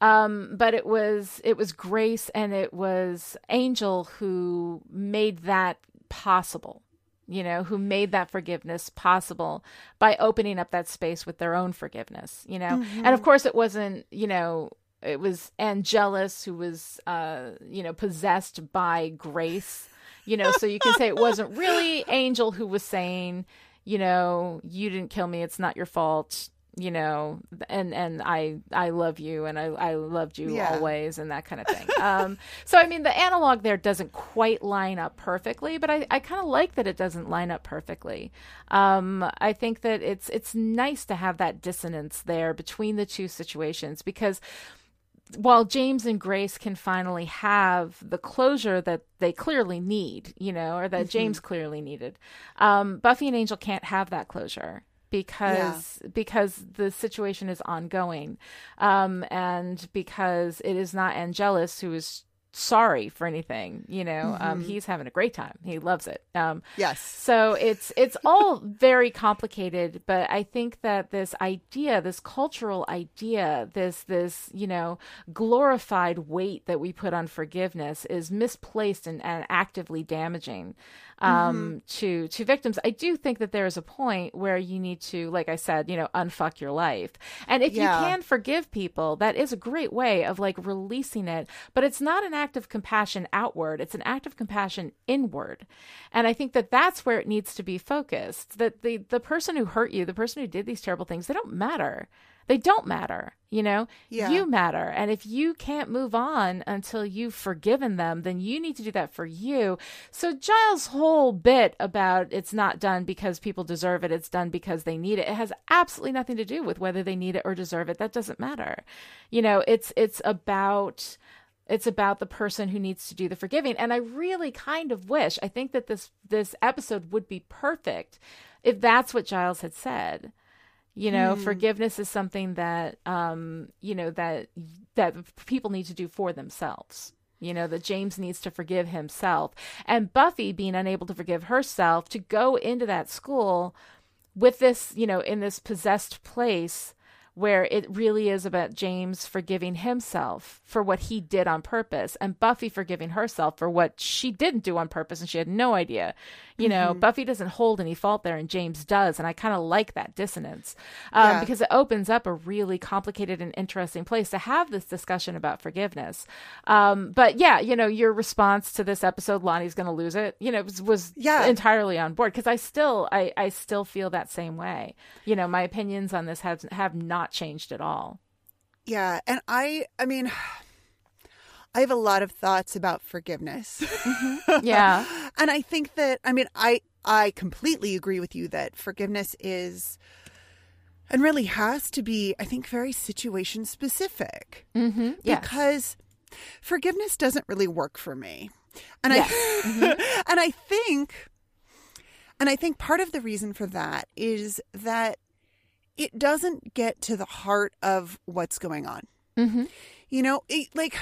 Um, but it was it was Grace and it was Angel who made that possible. You know, who made that forgiveness possible by opening up that space with their own forgiveness. You know, and of course it wasn't. You know, it was Angelus who was, uh, you know, possessed by Grace You know, so you can say it wasn't really Angel who was saying, you know, you didn't kill me, it's not your fault you know and and i i love you and i i loved you Yeah. always and that kind of thing. Um so i mean the analog there doesn't quite line up perfectly but i i kind of like that it doesn't line up perfectly. Um i think that it's it's nice to have that dissonance there between the two situations because while James and Grace can finally have the closure that they clearly need, you know, or that James clearly needed, um, Buffy and Angel can't have that closure because because the situation is ongoing, um, and because it is not Angelus who is sorry for anything. You know, um, he's having a great time. He loves it. Um, Yes. so it's it's all very complicated, but I think that this idea, this cultural idea, this this you know glorified weight that we put on forgiveness is misplaced and, and actively damaging um, to to victims. I do think that there is a point where you need to, like I said, you know, unfuck your life, and if Yeah. you can forgive people, that is a great way of like releasing it. But it's not an act of compassion outward; it's an act of compassion inward. And I think that that's where it needs to be focused. That the the person who hurt you, the person who did these terrible things, they don't matter. They don't matter. You know, Yeah. you matter. And if you can't move on until you've forgiven them, then you need to do that for you. So Giles' whole bit about it's not done because people deserve it, it's done because they need it. It has absolutely nothing to do with whether they need it or deserve it. That doesn't matter. You know, it's it's about it's about the person who needs to do the forgiving and i really kind of wish i think that this this episode would be perfect if that's what giles had said you know forgiveness is something that um you know that that people need to do for themselves. You know that james needs to forgive himself. And buffy being unable to forgive herself to go into that school with this you know in this possessed place where it really is about James forgiving himself for what he did on purpose and Buffy forgiving herself for what she didn't do on purpose and she had no idea. You know, Buffy doesn't hold any fault there and James does. And I kind of like that dissonance um, Yeah. because it opens up a really complicated and interesting place to have this discussion about forgiveness. Um, but yeah, you know, your response to this episode, Lani's going to lose it, you know, was, was Yeah. entirely on board because I still, I, I still feel that same way. You know, my opinions on this have, have not changed at all. Yeah, and I I mean I have a lot of thoughts about forgiveness. Yeah. and I think that I mean I I completely agree with you that forgiveness is and really has to be I think very situation specific. Mm-hmm. Yeah. Because forgiveness doesn't really work for me. And Yes. I and I think and I think part of the reason for that is that it doesn't get to the heart of what's going on. Mm-hmm. You know, it, like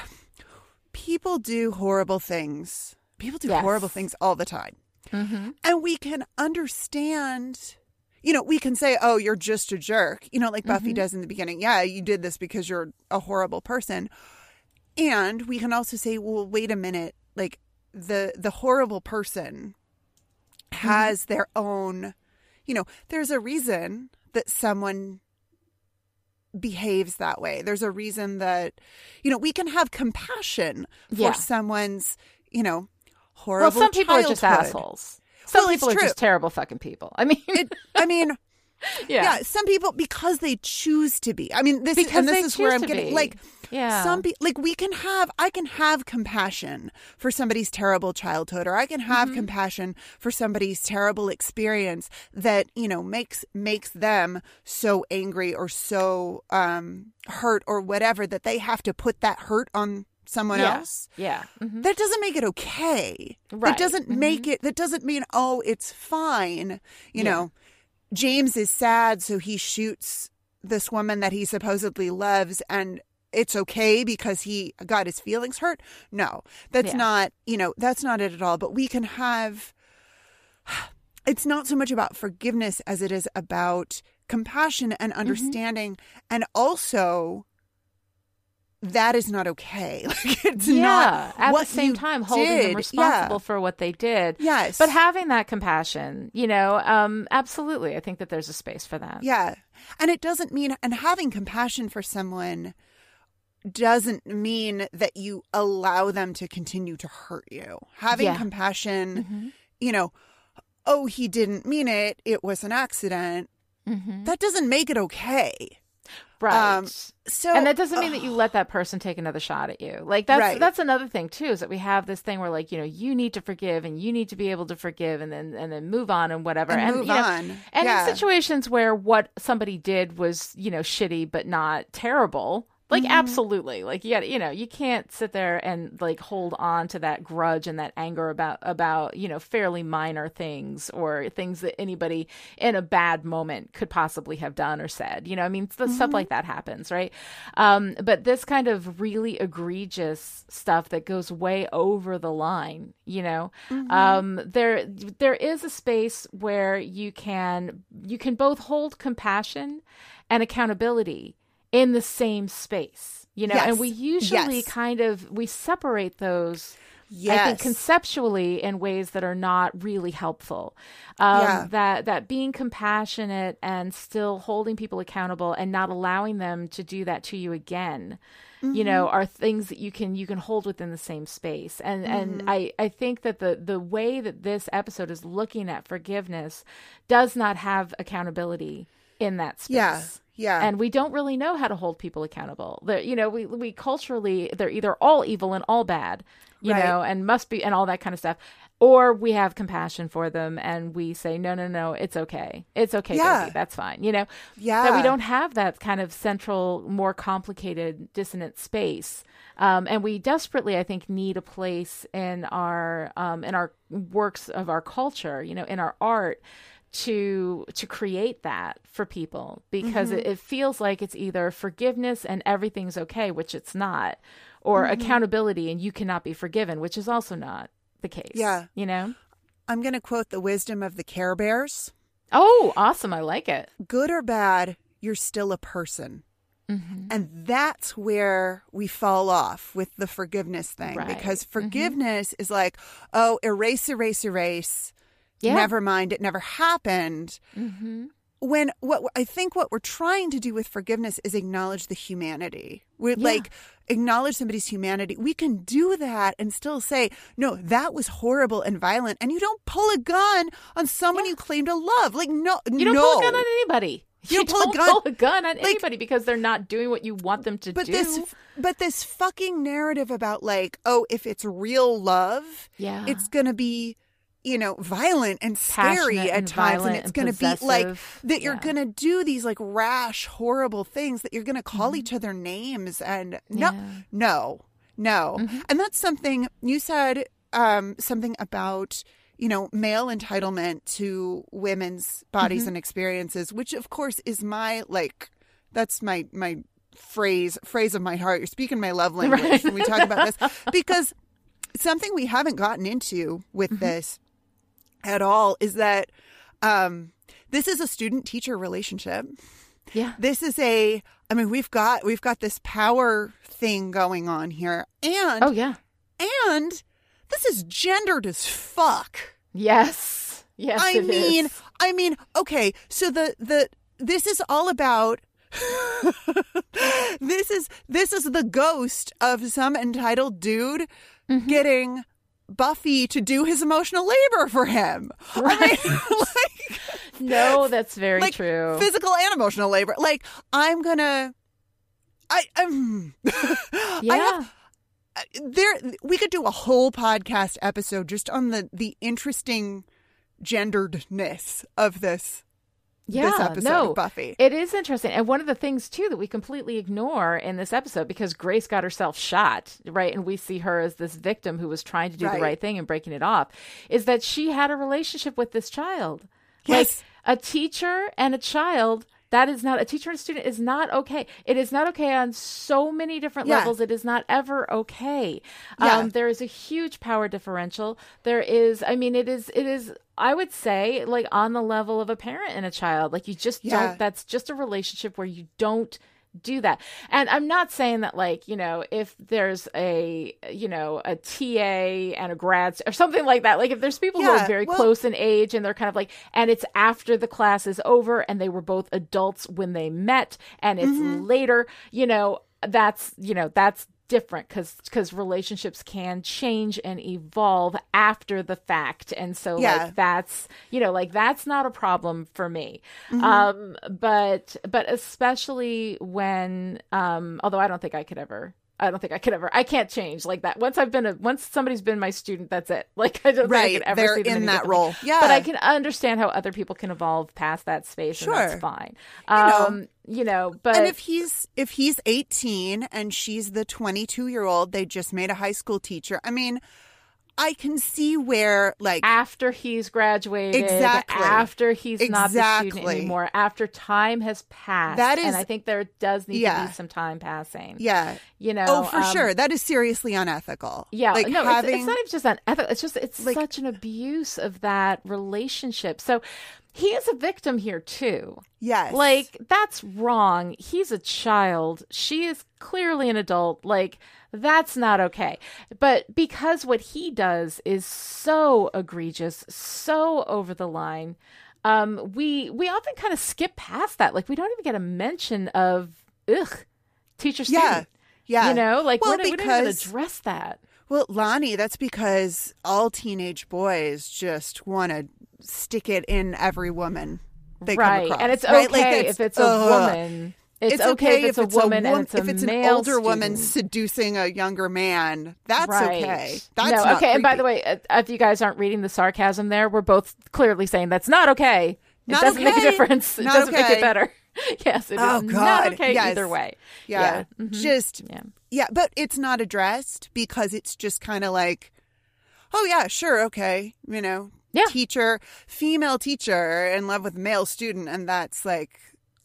people do horrible things. People do Yes. horrible things all the time. Mm-hmm. And we can understand, you know, we can say, oh, you're just a jerk, you know, like Buffy does in the beginning. Yeah, you did this because you're a horrible person. And we can also say, well, wait a minute, like the the horrible person has their own, you know, there's a reason that someone behaves that way. There's a reason that, you know, we can have compassion for Yeah. someone's, you know, Well, horrible. some people are just assholes. Some Well, it's people are true. just terrible fucking people. I mean, It, I mean, yeah. yeah. some people because they choose to be. I mean, this Because and this is where I'm getting be. like Yeah. some people like we can have I can have compassion for somebody's terrible childhood or I can have Mm-hmm. compassion for somebody's terrible experience that, you know, makes makes them so angry or so um hurt or whatever that they have to put that hurt on someone yeah. else Yeah. Mhm. that doesn't make it okay. Right. That doesn't make it. That doesn't mean oh, it's fine. You Yeah. know, James is sad, so he shoots this woman that he supposedly loves, and it's okay because he got his feelings hurt. No, that's Yeah. not. You know, that's not it at all. But we can have. It's not so much about forgiveness as it is about compassion and Mm-hmm. understanding, and also. That is not okay. Like it's yeah. not At what the same time, holding did. them responsible Yeah. for what they did. Yes. But having that compassion, you know, um, absolutely. I think that there's a space for that. Yeah. And it doesn't mean, and having compassion for someone doesn't mean that you allow them to continue to hurt you. Having Yeah. compassion, Mm-hmm. you know, oh, he didn't mean it, it was an accident. Mm-hmm. That doesn't make it okay. Right. Um, So and that doesn't mean that you let that person take another shot at you. Like that's Right. that's another thing too is that we have this thing where like you know you need to forgive and you need to be able to forgive and then and then move on and whatever And and move you know, on. and Yeah. in situations where what somebody did was you know shitty but not terrible. Like Mm-hmm. absolutely, like yeah, you know, you can't sit there and like hold on to that grudge and that anger about about you know fairly minor things or things that anybody in a bad moment could possibly have done or said. You know, I mean, Mm-hmm. stuff like that happens, right? Um, but this kind of really egregious stuff that goes way over the line, you know, Mm-hmm. um, there there is a space where you can you can both hold compassion and accountability in the same space you know and we usually Yes. kind of we separate those I think conceptually in ways that are not really helpful. Um, Yeah. That that being compassionate and still holding people accountable and not allowing them to do that to you again, you know, Mm-hmm. are things that you can you can hold within the same space. And Mm-hmm. and I I think that the the way that this episode is looking at forgiveness does not have accountability in that space. Yeah. Yeah. And we don't really know how to hold people accountable. They're, you know, we we culturally they're either all evil and all bad, you Right. know, and must be and all that kind of stuff, or we have compassion for them and we say no, no, no, it's okay, it's okay, Yeah. baby, that's fine, you know. Yeah. That we don't have that kind of central, more complicated, dissonant space. Um, and we desperately, I think, need a place in our um, in our works of our culture, you know, in our art, to to create that for people because it, it feels like it's either forgiveness and everything's okay which it's not or accountability and you cannot be forgiven which is also not the case Yeah. you know I'm going to quote the wisdom of the Care Bears oh awesome i like it good or bad, you're still a person. Mm-hmm. And that's where we fall off with the forgiveness thing Right. because Mm-hmm. forgiveness is like, oh, erase, erase, erase. Yeah. Never mind, it never happened. mm-hmm. When what I think what we're trying to do with forgiveness is acknowledge the humanity. We Yeah. like acknowledge somebody's humanity. We can do that and still say, no, that was horrible and violent. And you don't pull a gun on someone you claim to love. Like no, you don't no. pull a gun on anybody You you, don't pull a don't gun- pull a gun on like- anybody because they're not doing what you want them to but do this but this fucking narrative about like oh if it's real love Yeah. it's gonna be you know violent and scary Passionate at and times and it's gonna be like that you're Yeah. gonna do these like rash horrible things that you're gonna call each other names and no Mm-hmm. Yeah. Mm-hmm. no no and that's something you said um something about you know male entitlement to women's bodies Mm-hmm. and experiences which of course is my like that's my my phrase phrase of my heart you're speaking my love language Right. when we talk about this because something we haven't gotten into with Mm-hmm. this at all is that um this is a student teacher relationship. Yeah. This is a i mean we've got we've got this power thing going on here and oh yeah. and this is gendered as fuck. Yes. Yes i mean is. i mean okay so the the this is all about this is this is the ghost of some entitled dude Mm-hmm. getting Buffy to do his emotional labor for him. I mean, like, no that's very like true physical and emotional labor. Like I'm gonna, I um, I yeah have there. We could do a whole podcast episode just on the the interesting genderedness of this yeah, this episode no, of Buffy. It is interesting. And one of the things, too, that we completely ignore in this episode, because Grace got herself shot, right? And we see her as this victim who was trying to do Right. the right thing and breaking it off, is that she had a relationship with this child. Yes. Like a teacher and a child. That is not a teacher and student is not okay. It is not okay on so many different Yeah. levels. It is not ever okay. Yeah. Um, there is a huge power differential. There is, I mean, it is, it is, I would say, like on the level of a parent and a child. Like you just Yeah. don't, that's just a relationship where you don't do that. And I'm not saying that like, you know, if there's a, you know, a TA and a grad or something like that, like if there's people who are very well- close in age and they're kind of like, and it's after the class is over and they were both adults when they met and it's Mm-hmm. later, you know, that's you know that's different because because relationships can change and evolve after the fact and so Yeah. like that's you know like that's not a problem for me Mm-hmm. um but but especially when um although i don't think i could ever I don't think I could ever. I can't change like that. Once I've been a, once somebody's been my student, that's it. Like I don't think I Right, could ever they're see them in that role. Yeah. but I can understand how other people can evolve past that space, and Sure. that's fine. know. Um, you know, but and if he's if he's 18 and she's the 22 year old they just made a high school teacher i mean i can see where like after he's graduated, Exactly. after he's not the student anymore, after time has passed, That is, and I think there does need to be some time passing. yeah you know. oh for um, sure that is seriously unethical Yeah, like no, having it's, it's not even just unethical. It's just it's Like- such an abuse of that relationship. So he is a victim here too. yes Like that's wrong. He's a child. She is clearly an adult. Like that's not okay. But because what he does is so egregious, so over the line, um, we we often kind of skip past that. Like we don't even get a mention of ugh, teacher student. yeah yeah You know, like well we don't, we don't even address that. well Lani that's because all teenage boys just want to stick it in every woman they come right, across, and it's right? okay Like, that's- if it's a ugh. woman. It's, okay, if it's, a woman wom- and it's a if it's an older woman seducing a younger man. That's Right. okay. That's no, not okay. And by the way, uh, if you guys aren't reading the sarcasm there, we're both clearly saying that's not okay. It Not doesn't make a okay. difference. It doesn't make it better. yes, it is Oh, not God. okay Yes. either way. yeah, mhm. just Yeah. yeah, but it's not addressed because it's just kind of like, oh yeah, sure, okay, you know, Yeah. teacher, female teacher in love with male student, and that's like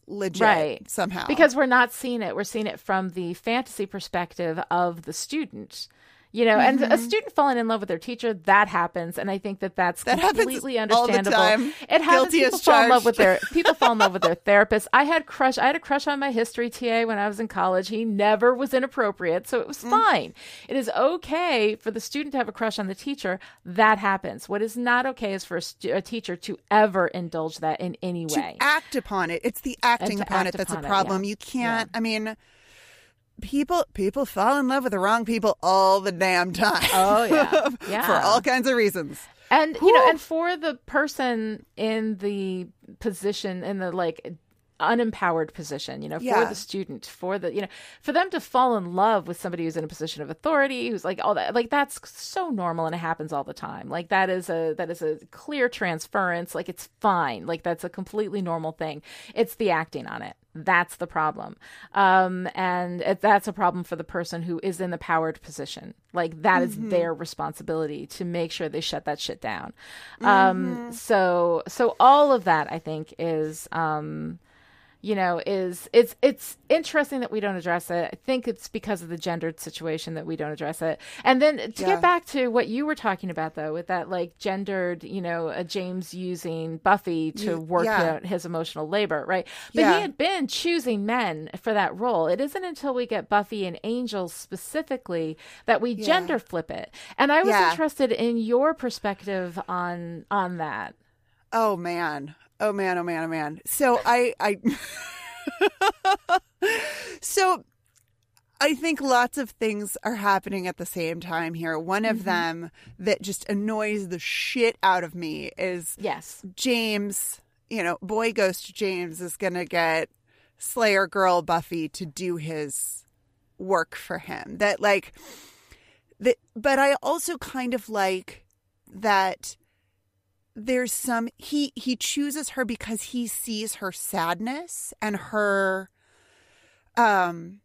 legit Right. somehow Because we're not seeing it. We're seeing it from the fantasy perspective of the student. You know, and Mm-hmm. a student falling in love with their teacher, that happens. And I think that that's That completely all the understandable. time. It happens. Guilty people fall in love with their people fall in love with their therapist. I had crush I had a crush on my history TA when I was in college. He never was inappropriate, so it was Mm. fine. It is okay for the student to have a crush on the teacher. That happens. What is not okay is for a, stu- a teacher to ever indulge that in any to way. act upon it. It's the acting upon act it that's upon a it, problem. yeah. You can't. I mean, people people fall in love with the wrong people all the damn time. Oh, yeah. Yeah. for all kinds of reasons. And you know, and for the person in the position in the like unempowered position, you know, for Yeah. the student, for the you know, for them to fall in love with somebody who's in a position of authority, who's like all that, like that's so normal and it happens all the time. Like that is a that is a clear transference. Like it's fine. Like that's a completely normal thing. It's the acting on it. That's the problem. Um, and it, that's a problem for the person who is in the powered position. Like that is their responsibility to make sure they shut that shit down. Um, so, so all of that I think is, um, you know, is it's it's interesting that we don't address it. I think it's because of the gendered situation that we don't address it. And then to Yeah. get back to what you were talking about though, with that like gendered, you know, uh, James using Buffy to work yeah. out his emotional labor, right? But Yeah. he had been choosing men for that role. It isn't until we get Buffy and Angel specifically that we gender flip it. And I was interested in your perspective on on that. Oh man. Oh man, oh man, oh man. So I I So I think lots of things are happening at the same time here. One of mm-hmm. them that just annoys the shit out of me is Yes. James, you know, boy ghost James is going to get Slayer girl Buffy to do his work for him. That like that but I also kind of like that there's some he he chooses her because he sees her sadness and her um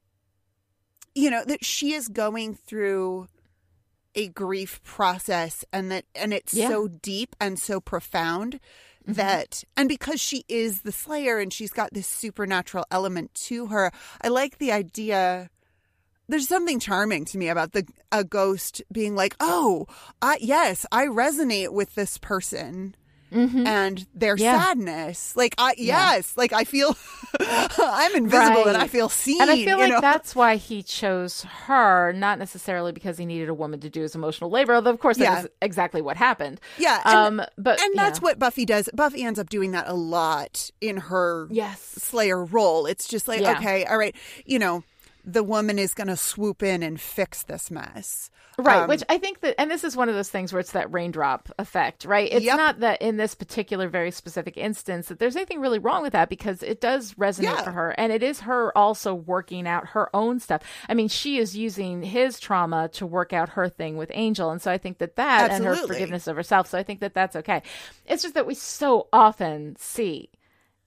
you know that she is going through a grief process and that and it's Yeah. so deep and so profound that and because she is the slayer and she's got this supernatural element to her i like the idea there's something charming to me about the a ghost being like oh I, yes i resonate with this person and their Mm-hmm. Yeah. sadness like i yes like i feel i'm invisible and i feel seen And I feel like know? that's why he chose her, not necessarily because he needed a woman to do his emotional labor. Although, of course, that Yeah. is exactly what happened. Yeah, and- um, but and that's yeah. what Buffy does. Buffy ends up doing that a lot in her Yes. Slayer role. It's just like, Yeah. okay, all right, you know, the woman is going to swoop in and fix this mess. Right, Um, which I think that, and this is one of those things where it's that raindrop effect, right? It's Yep. not that in this particular, very specific instance that there's anything really wrong with that because it does resonate Yeah. for her. And it is her also working out her own stuff. I mean, she is using his trauma to work out her thing with Angel. And so I think that that and her forgiveness of herself. So I think that that's okay. It's just that we so often see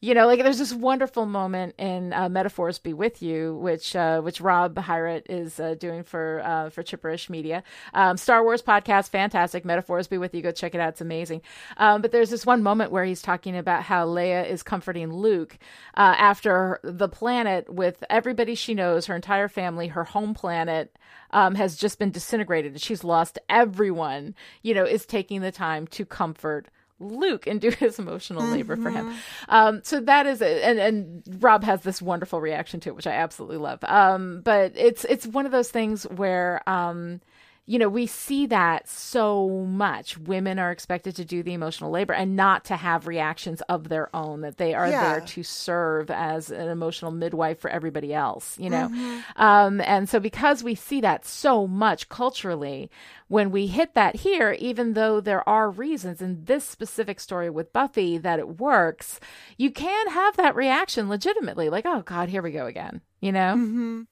you know, like there's this wonderful moment in uh, "Metaphors Be With You," which uh, which Rob Hyrett is uh, doing for uh, for Chipperish Media, um, Star Wars podcast, fantastic. "Metaphors Be With You," go check it out; it's amazing. Um, but there's this one moment where he's talking about how Leia is comforting Luke uh, after the planet with everybody she knows, her entire family, her home planet. Um, has just been disintegrated and she's lost everyone, you know, is taking the time to comfort Luke and do his emotional labor for him. Um, so that is it. And, and Rob has this wonderful reaction to it, which I absolutely love. Um, but it's, it's one of those things where, um, you know, we see that so much. Women are expected to do the emotional labor and not to have reactions of their own, that they are Yeah. there to serve as an emotional midwife for everybody else, you know? Um, and so because we see that so much culturally, when we hit that here, even though there are reasons in this specific story with Buffy that it works, you can have that reaction legitimately, like, oh God, here we go again, you know?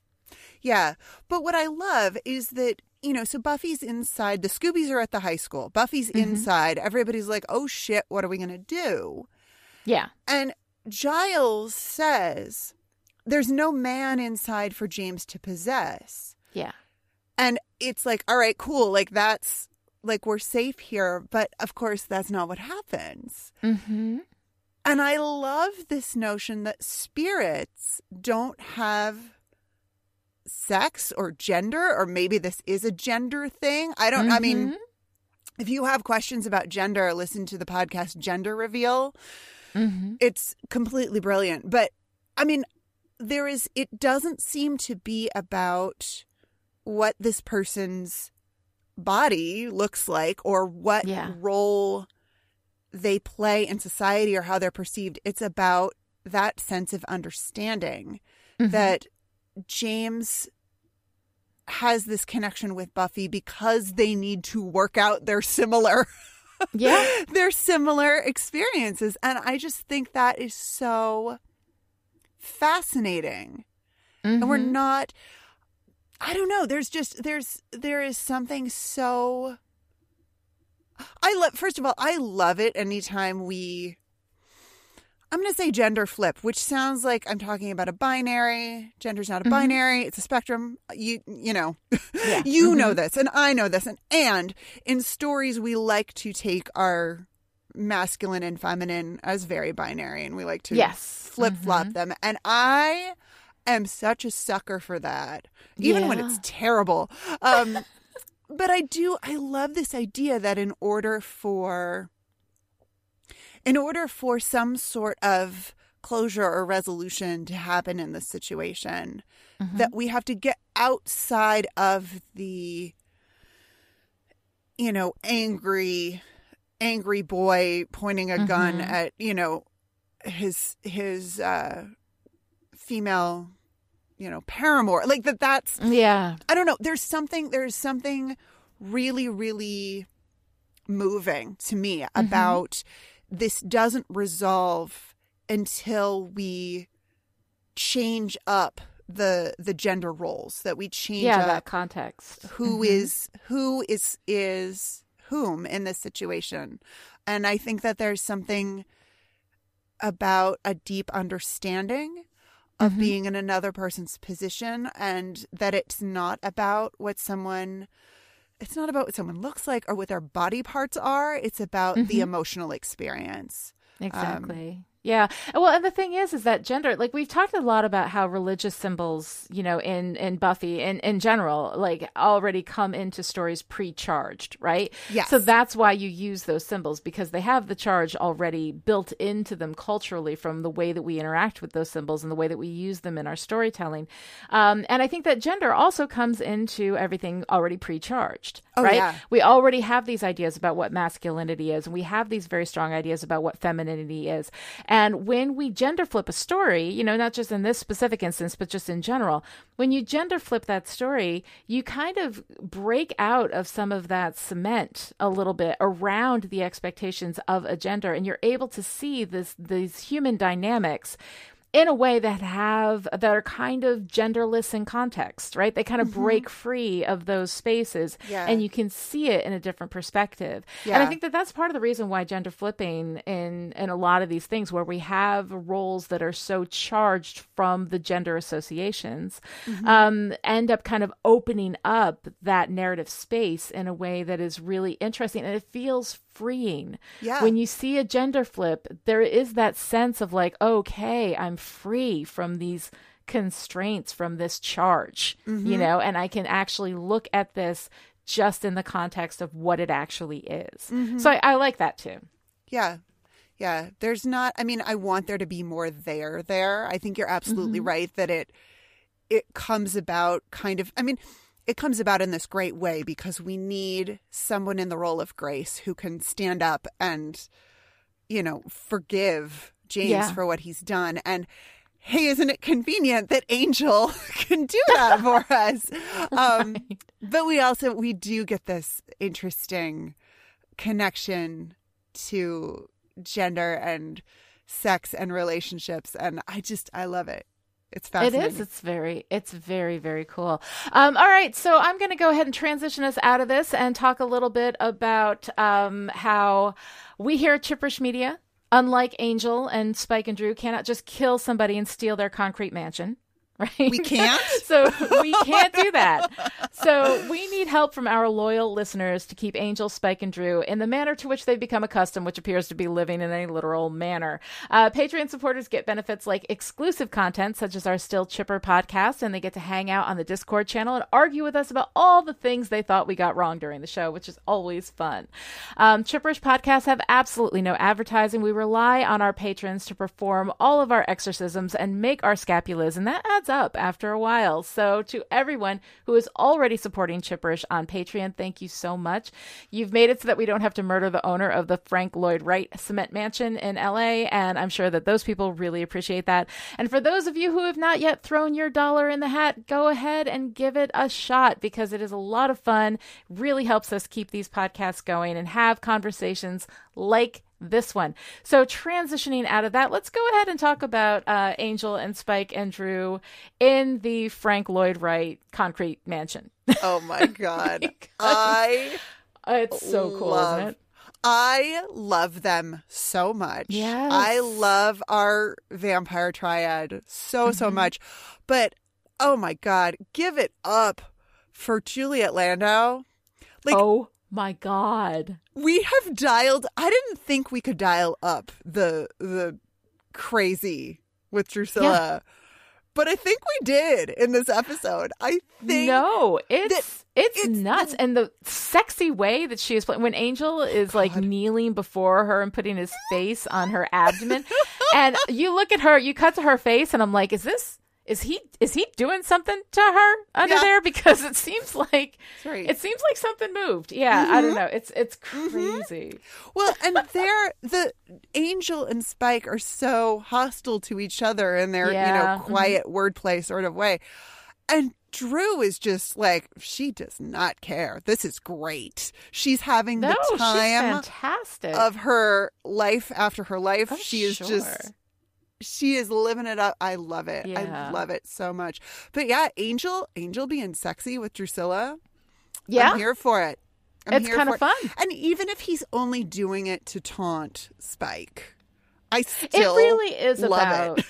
Yeah. But what I love is that, you know, so Buffy's inside, the Scoobies are at the high school. Buffy's inside. Everybody's like, oh shit, what are we going to do? Yeah. And Giles says, there's no man inside for James to possess. Yeah. And it's like, all right, cool. Like, that's like, we're safe here. But of course, that's not what happens. Mm-hmm. And I love this notion that spirits don't have sex or gender, or maybe this is a gender thing. I don't, I mean, if you have questions about gender, listen to the podcast Gender Reveal. Mm-hmm. It's completely brilliant. But I mean, there is, it doesn't seem to be about what this person's body looks like or what Yeah. role they play in society or how they're perceived. It's about that sense of understanding that James has this connection with Buffy because they need to work out their similar Yeah. their similar experiences and I just think that is so fascinating. And we're Mhm. not I don't know, there's just there's there is something so I love first of all, I love it anytime we I'm going to say gender flip, which sounds like I'm talking about a binary. Gender's not a mm-hmm. binary; it's a spectrum. You you know, Yeah. you know mm-hmm. this, and I know this, and and in stories we like to take our masculine and feminine as very binary, and we like to Yes. flip flop mm-hmm. them, and I am such a sucker for that, even when it's terrible. Um, but I do, I love this idea that in order for in order for some sort of closure or resolution to happen in this situation that we have to get outside of the you know angry angry boy pointing a gun Mhm. at you know his his uh female you know paramour like that that's Yeah. I don't know. There's something. There's something really, really moving to me about this. Doesn't resolve until we change up the the gender roles. That we change Yeah, up that context. who Mhm. is who is is whom in this situation, and I think that there's something about a deep understanding of Mhm. being in another person's position and that it's not about what someone it's not about what someone looks like or what their body parts are it's about the Mhm. emotional experience Exactly. Yeah. Well, and the thing is, is that gender, like we've talked a lot about how religious symbols, you know, in, in Buffy and in general, like already come into stories pre-charged, right? Yes. So that's why you use those symbols because they have the charge already built into them culturally from the way that we interact with those symbols and the way that we use them in our storytelling. Um, and I think that gender also comes into everything already pre-charged, Oh, right? yeah. we already have these ideas about what masculinity is and we have these very strong ideas about what femininity is And when we gender flip a story, you know, not just in this specific instance, but just in general, when you gender flip that story, you kind of break out of some of that cement a little bit around the expectations of a gender, and you're able to see this these human dynamics in a way that have that are kind of genderless in context, right? They kind of mm-hmm. break free of those spaces, yeah. and you can see it in a different perspective. Yeah. And I think that that's part of the reason why gender flipping in in a lot of these things, where we have roles that are so charged from the gender associations, mm-hmm. um, end up kind of opening up that narrative space in a way that is really interesting, and it feels freeing. Yeah. When you see a gender flip, there is that sense of like, okay, I'm free from these constraints, from this charge, mm-hmm. you know, and I can actually look at this just in the context of what it actually is. Mm-hmm. So I, I like that too. Yeah. Yeah. There's not, I mean, I want there to be more there there. I think you're absolutely mm-hmm. right that it, it comes about kind of, I mean, it comes about in this great way because we need someone in the role of Grace who can stand up and, you know, forgive James yeah. for what he's done. And hey, isn't it convenient that Angel can do that for us? Um, right. But we also we do get this interesting connection to gender and sex and relationships, and I just I love it. It's fascinating. It is. It's very, it's very, very cool. Um, all right. So I'm going to go ahead and transition us out of this and talk a little bit about um, how we here at Chipperish Media, unlike Angel and Spike and Dru, cannot just kill somebody and steal their concrete mansion right? We can't. so we can't do that. So we need help from our loyal listeners to keep Angel, Spike, and Dru in the manner to which they've become accustomed, which appears to be living in a literal manner. Uh, Patreon supporters get benefits like exclusive content, such as our Still Chipper podcast, and they get to hang out on the Discord channel and argue with us about all the things they thought we got wrong during the show, which is always fun. Um, Chipperish podcasts have absolutely no advertising. We rely on our patrons to perform all of our exorcisms and make our scapulas, and that adds up after a while. So, to everyone who is already supporting Chipperish on Patreon, thank you so much. You've made it so that we don't have to murder the owner of the Frank Lloyd Wright Cement Mansion in LA, and I'm sure that those people really appreciate that. And for those of you who have not yet thrown your dollar in the hat, go ahead and give it a shot because it is a lot of fun, really helps us keep these podcasts going and have conversations like this one. So transitioning out of that, let's go ahead and talk about uh, Angel and Spike and Dru in the Frank Lloyd Wright concrete mansion. Oh my god, I it's so cool, isn't it? I love them so much. Yes. I love our vampire triad so mm-hmm. so much, but oh my god, give it up for Juliet Landau. Like, oh my god. We have dialed I didn't think we could dial up the the crazy with Drusilla. Yeah. But I think we did in this episode. I think No, it's it's, it's, nuts. The, and the sexy way that she is playing when Angel is God. like kneeling before her and putting his face on her abdomen. and you look at her, you cut to her face, and I'm like, is this is he is he doing something to her under yeah. there because it seems like it seems like something moved yeah mm-hmm. i don't mm-hmm. know it's it's mm-hmm. crazy mm-hmm. well and they're the angel and spike are so hostile to each other in their yeah. you know mm-hmm. quiet mm-hmm. wordplay sort of way and Dru is just like she does not care. This is great. She's having no, the time fantastic. of her life after her life. Oh, she is sure. just she is living it up. I love it. Yeah. I love it so much. But yeah, Angel, Angel being sexy with Drusilla. Yeah. I'm here for it. I'm it's kind of fun. And even if he's only doing it to taunt Spike, I still It really is love about it.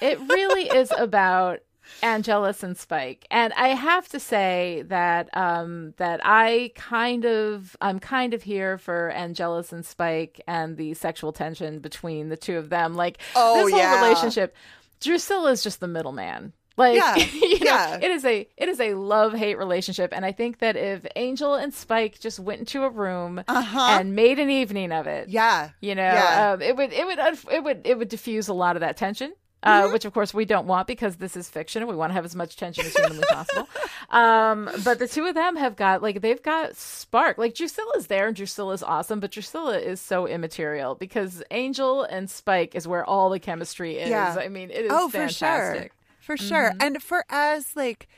it really is about Angelus and Spike. And I have to say that um, that I kind of I'm kind of here for Angelus and Spike and the sexual tension between the two of them. Like oh, this whole yeah. relationship. Drusilla is just the middleman. Like yeah, you know, yeah. it is a it is a love hate relationship, and I think that if Angel and Spike just went into a room uh-huh. and made an evening of it, yeah, you know, yeah. Um, it would it would it would it would diffuse a lot of that tension uh, Mm-hmm. which of course we don't want because this is fiction and we want to have as much tension as humanly possible. Um, but the two of them have got like they've got spark. Like Drusilla's there and Drusilla's awesome, but Drusilla is so immaterial because Angel and Spike is where all the chemistry is. Yeah. I mean, it is oh, fantastic. for sure, for sure. Mm-hmm. And for as like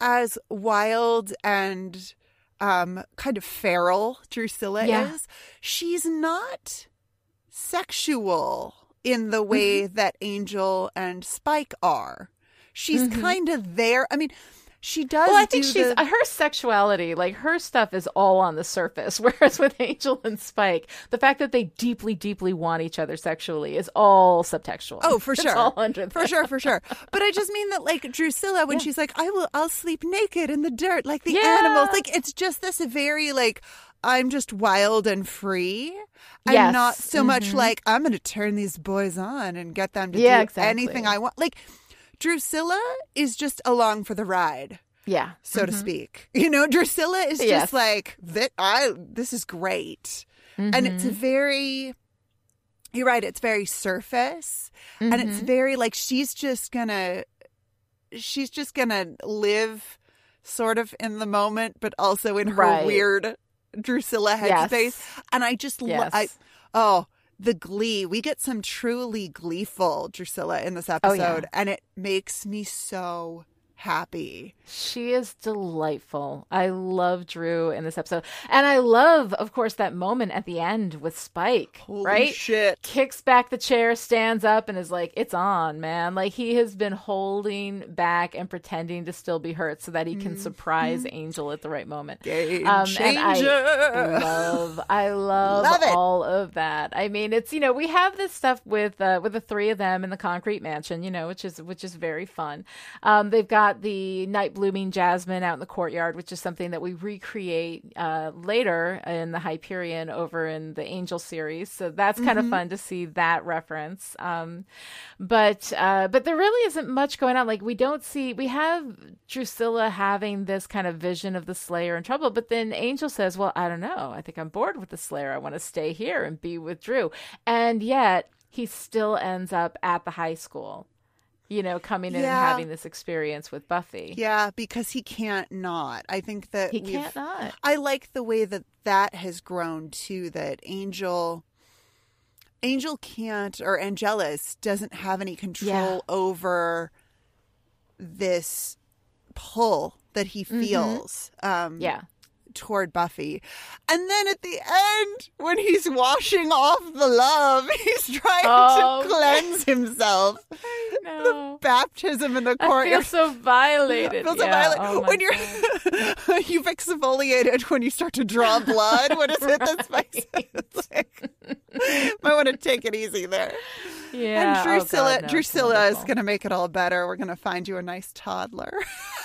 as wild and um kind of feral Drusilla Yeah. is, she's not sexual in the way Mm-hmm. that Angel and Spike are. She's kind of there. I mean, she does. Well, I think she's the- her sexuality, like her stuff is all on the surface. Whereas with Angel and Spike, the fact that they deeply, deeply want each other sexually is all subtextual. Oh, for It's sure. all under for sure, for sure. But I just mean that like Drusilla when she's like, I will I'll sleep naked in the dirt like the Yeah. animals. Like it's just this very like I'm just wild and free. I'm Yes. not so much Mhm. like I'm gonna turn these boys on and get them to Yeah, do exactly. anything I want. Like Drusilla is just along for the ride. Yeah. So to speak, you know, Drusilla is just like that. I this is great, and it's Mm-hmm. a very. You're right. It's very surface, and Mm-hmm. it's very like she's just gonna, she's just gonna live, sort of in the moment, but also in her Right. weird Drusilla Yes. headspace. And I just, lo- I, oh, the glee. We get some truly gleeful Drusilla in this Oh, episode, yeah. and it makes me so happy. She is delightful. I love Dru in this episode. And I love, of course, that moment at the end with Spike, Holy right? shit. Kicks back the chair, stands up, and is like, It's on, man. Like he has been holding back and pretending to still be hurt so that he can surprise Angel at the right moment. Game Um, changer. I love, I love, Love all of that. I mean, it's you know we have this stuff with uh, with the three of them in the concrete mansion, you know, which is which is very fun. Um, they've got the night blooming jasmine out in the courtyard, which is something that we recreate uh, later in the Hyperion over in the Angel series. So that's kind Mm-hmm. of fun to see that reference. Um, but uh, but there really isn't much going on. Like we don't see we have Drusilla having this kind of vision of the Slayer in trouble, but then Angel says, "Well, I don't know. I think I'm bored with the Slayer. I want to stay here and be with Dru." And yet he still ends up at the high school. You know, coming in and having this experience with Buffy. Yeah, because he can't not. I think that He can't not. I like the way that that has grown too. That Angel, Angel can't, or Angelus doesn't have any control Yeah. over this pull that he feels. Um, Mm-hmm. Yeah. Toward Buffy. And then at the end, when he's washing off the love, he's trying Oh, to cleanse himself. No. Baptism in the I courtyard. feel so violated. Feels so Yeah. violent. Oh when you're you've exfoliated when you start to draw blood. What is it that's like, might want to take it easy there. yeah. and Oh, Drusilla, God, no, Drusilla is going to make it all better. We're going to find you a nice toddler.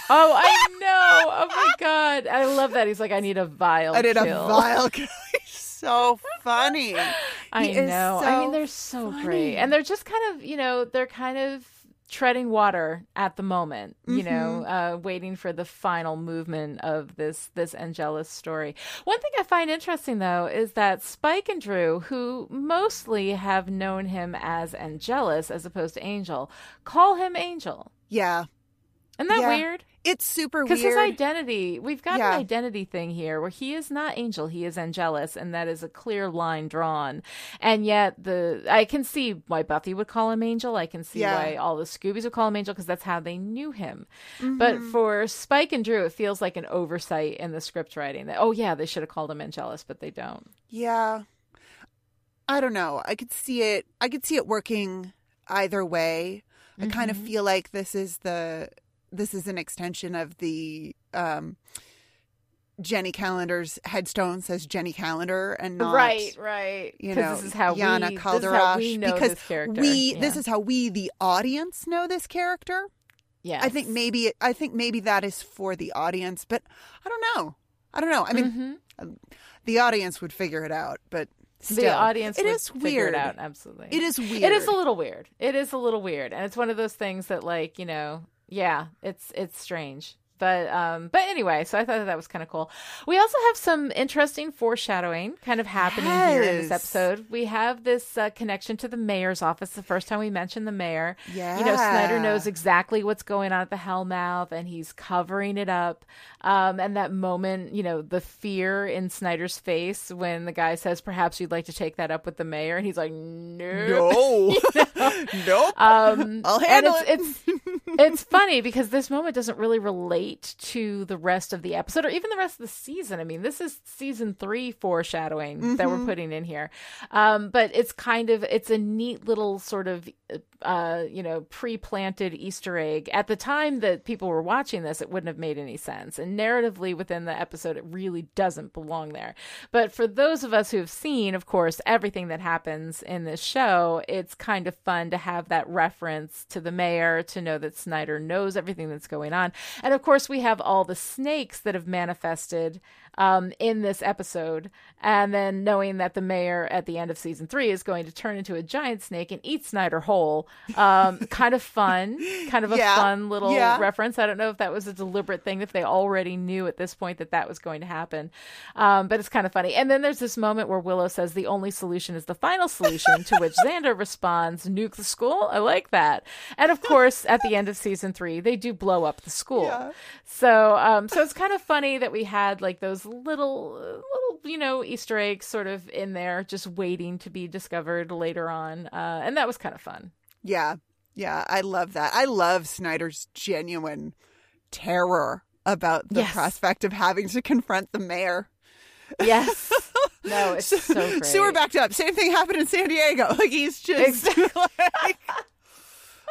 Oh, I know. Oh my god, I love that. He's like, I need a vial. I did a kill. He's so funny. I He know. I mean, they're so funny. great, and they're just kind of, you know, they're kind of treading water at the moment. You know, Mm-hmm. uh, waiting for the final movement of this this Angelus story. One thing I find interesting though is that Spike and Dru, who mostly have known him as Angelus as opposed to Angel, call him Angel. Yeah, Isn't that Yeah. weird? It's super Because his identity, we've got Yeah. an identity thing here where he is not Angel, he is Angelus, and that is a clear line drawn. And yet, the I can see why Buffy would call him Angel. I can see Yeah. why all the Scoobies would call him Angel because that's how they knew him. Mm-hmm. But for Spike and Dru, it feels like an oversight in the script writing that oh yeah, they should have called him Angelus, but they don't. Yeah. I don't know. I could see it I could see it working either way. I kind Mm-hmm. of feel like this is the this is an extension of the um Jenny Calendar's headstone says Jenny Calendar and not right, right. you know this is how Yana we Kalderash this is how we know because this character. we this is how we the audience know this character. yeah. I think maybe I think maybe that is for the audience, but I don't know. I don't know. I mean, Mm-hmm. um, the audience would figure it out, but still, the audience it would is figure weird. it out absolutely It is weird. it is a little weird it is a little weird and it's one of those things that like you know yeah it's it's strange but um, but anyway, so I thought that, that was kind of cool. We also have some interesting foreshadowing kind of happening here in this episode. We have this uh, connection to the mayor's office. The first time we mentioned the mayor, yeah, you know, Snyder knows exactly what's going on at the Hellmouth, and he's covering it up. Um, and that moment, you know, the fear in Snyder's face when the guy says, "Perhaps you'd like to take that up with the mayor," and he's like, "No." No, nope. Um, I'll and handle it's, it's it's funny because this moment doesn't really relate to the rest of the episode or even the rest of the season. I mean, this is season three foreshadowing that we're putting in here, um, but it's kind of it's a neat little sort of uh, you know pre-planted Easter egg. At the time that people were watching this, it wouldn't have made any sense, and narratively within the episode, it really doesn't belong there. But for those of us who have seen, of course, everything that happens in this show, it's kind of fun to have that reference to the mayor to know that Snyder knows everything that's going on. And of course, we have all the snakes that have manifested um, in this episode. And then knowing that the mayor at the end of season three is going to turn into a giant snake and eat Snyder whole. Um, kind of fun, kind of a Yeah. fun little Yeah. reference. I don't know if that was a deliberate thing, if they already knew at this point that that was going to happen. Um, but it's kind of funny. And then there's this moment where Willow says the only solution is the final solution, to which Xander responds, nuke the school. I like that. And of course, at the end of season three, they do blow up the school. Yeah. So, um, so it's kind of funny that we had like those little, little, you know, Easter eggs sort of in there, just waiting to be discovered later on. Uh, and that was kind of fun. Yeah. Yeah. I love that. I love Snyder's genuine terror about the Yes. prospect of having to confront the mayor. Yes. No, it's so great. Sewer backed up. Same thing happened in San Diego. Like he's just like,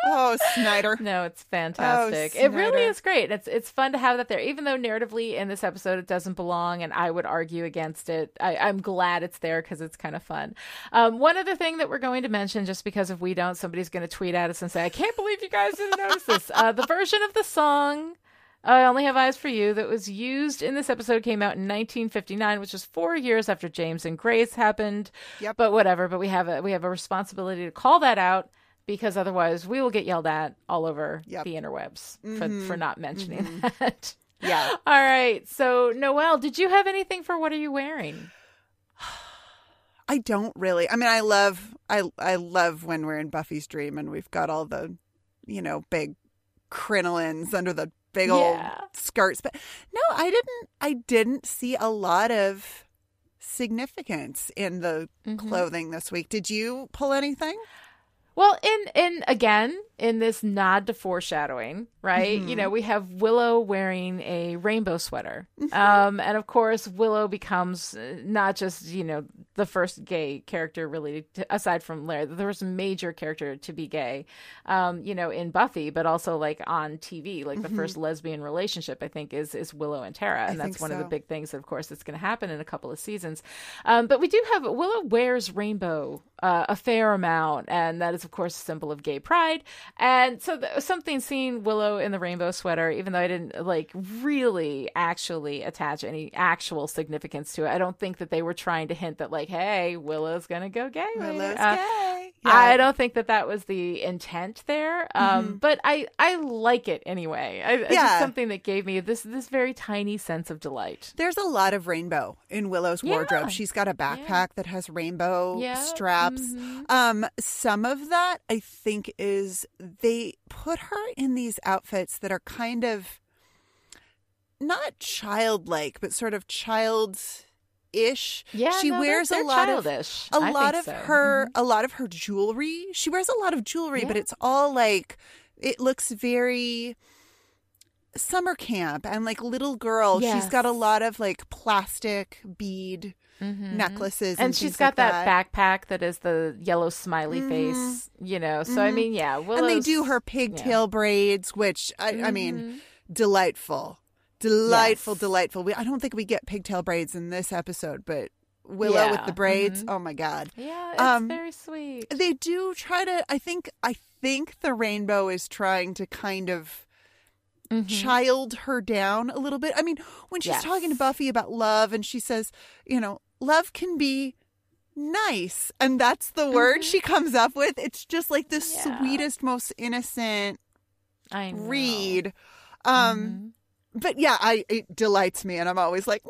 oh, Snyder. No, it's fantastic. Oh, it really is great. It's it's fun to have that there, even though narratively in this episode it doesn't belong, and I would argue against it. I, I'm glad it's there because it's kind of fun. Um, one other thing that we're going to mention, just because if we don't, somebody's going to tweet at us and say, "I can't believe you guys didn't notice this." Uh, the version of the song. I only have eyes for you that was used in this episode came out in 1959, which is four years after James and Grace happened. Yep. But whatever. But we have a we have a responsibility to call that out because otherwise we will get yelled at all over Yep. the interwebs for for not mentioning that. Yeah. All right. So Noelle, did you have anything for what are you wearing? I don't really. I mean, I love I I love when we're in Buffy's dream and we've got all the, you know, big crinolines under the big old Yeah. skirts. But no, I didn't. I didn't see a lot of significance in the Mm-hmm. clothing this week. Did you pull anything? Well, in in again in this nod to foreshadowing, right? You know, we have Willow wearing a rainbow sweater, um, and of course, Willow becomes uh, not just you know the first gay character really, to, aside from Larry, the first major character to be gay, um, you know, in Buffy, but also like on TV, like the first lesbian relationship, I think is is Willow and Tara, and that's think one of the big things, of course, that's going to happen in a couple of seasons. Um, but we do have Willow wears rainbow uh, a fair amount, and that is, of course, a symbol of gay pride. And so, th- something seeing Willow in the rainbow sweater, even though I didn't like really actually attach any actual significance to it, I don't think that they were trying to hint that, like, hey, Willow's gonna go gay. later. Willow's Uh, gay. I don't think that that was the intent there, um, but I I like it anyway. I, It's just Yeah. something that gave me this this very tiny sense of delight. There's a lot of rainbow in Willow's Yeah. wardrobe. She's got a backpack that has rainbow Yeah. straps. Mhm. Um, some of that I think is they put her in these outfits that are kind of not childlike, but sort of child ish. Yeah, she no, they're- wears they're a lot childish. of a I lot of so. Mm-hmm. her a lot of her jewelry. She wears a lot of jewelry, but it's all like it looks very summer camp and like little girl. She's got a lot of like plastic bead Mhm. necklaces, and, and she's things got like that, backpack that is the yellow smiley face, you know. So I Mhm. mean, yeah, Willow's, and they do her pigtail braids, which I, I mean, Mhm. delightful, delightful, Yes. delightful. We, I don't think we get pigtail braids in this episode, but Willow with the braids. mhm. Oh my god, Yeah, it's Um, very sweet. they do try to. I think. I think the rainbow is trying to kind of. Mhm. child her down a little bit. I mean, when she's Yes. talking to Buffy about love and she says, you know, love can be nice. And that's the word she comes up with. It's just like the Mm-hmm. Yeah. sweetest, most innocent I know. read. Um Mhm. but yeah, I it delights me, and I'm always like.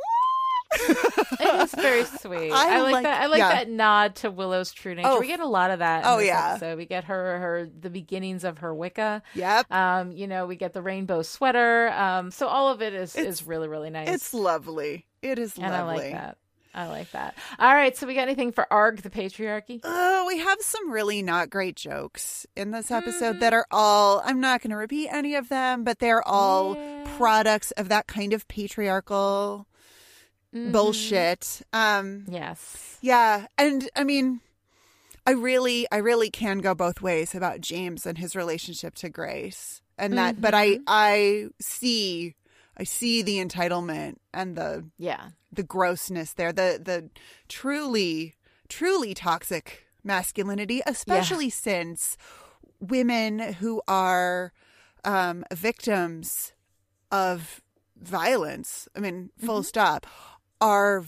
it is very sweet. I I, like, like- that. I like yeah. that nod to Willow's true nature. Oh. we get a lot of that. Oh, yeah. So we get her her the beginnings of her Wicca. Yep. Um, you know, we get the rainbow sweater. Um, so all of it is It's- is really really nice. It's lovely. It is and lovely. I like that. I like that. All right, so we got anything for Arg the patriarchy? Oh, we have some really not great jokes in this episode Mm-hmm. that are all, I'm not going to repeat any of them, but they're all Yeah. products of that kind of patriarchal Mm-hmm. bullshit. Um, Yes. yeah. And I mean, I really, I really can go both ways about James and his relationship to Grace and that, but I, Mm-hmm. I see, I see the entitlement and the, Yeah. The grossness there, the the truly truly toxic masculinity, especially since women who are um, victims of violence. I mean, full stop. Are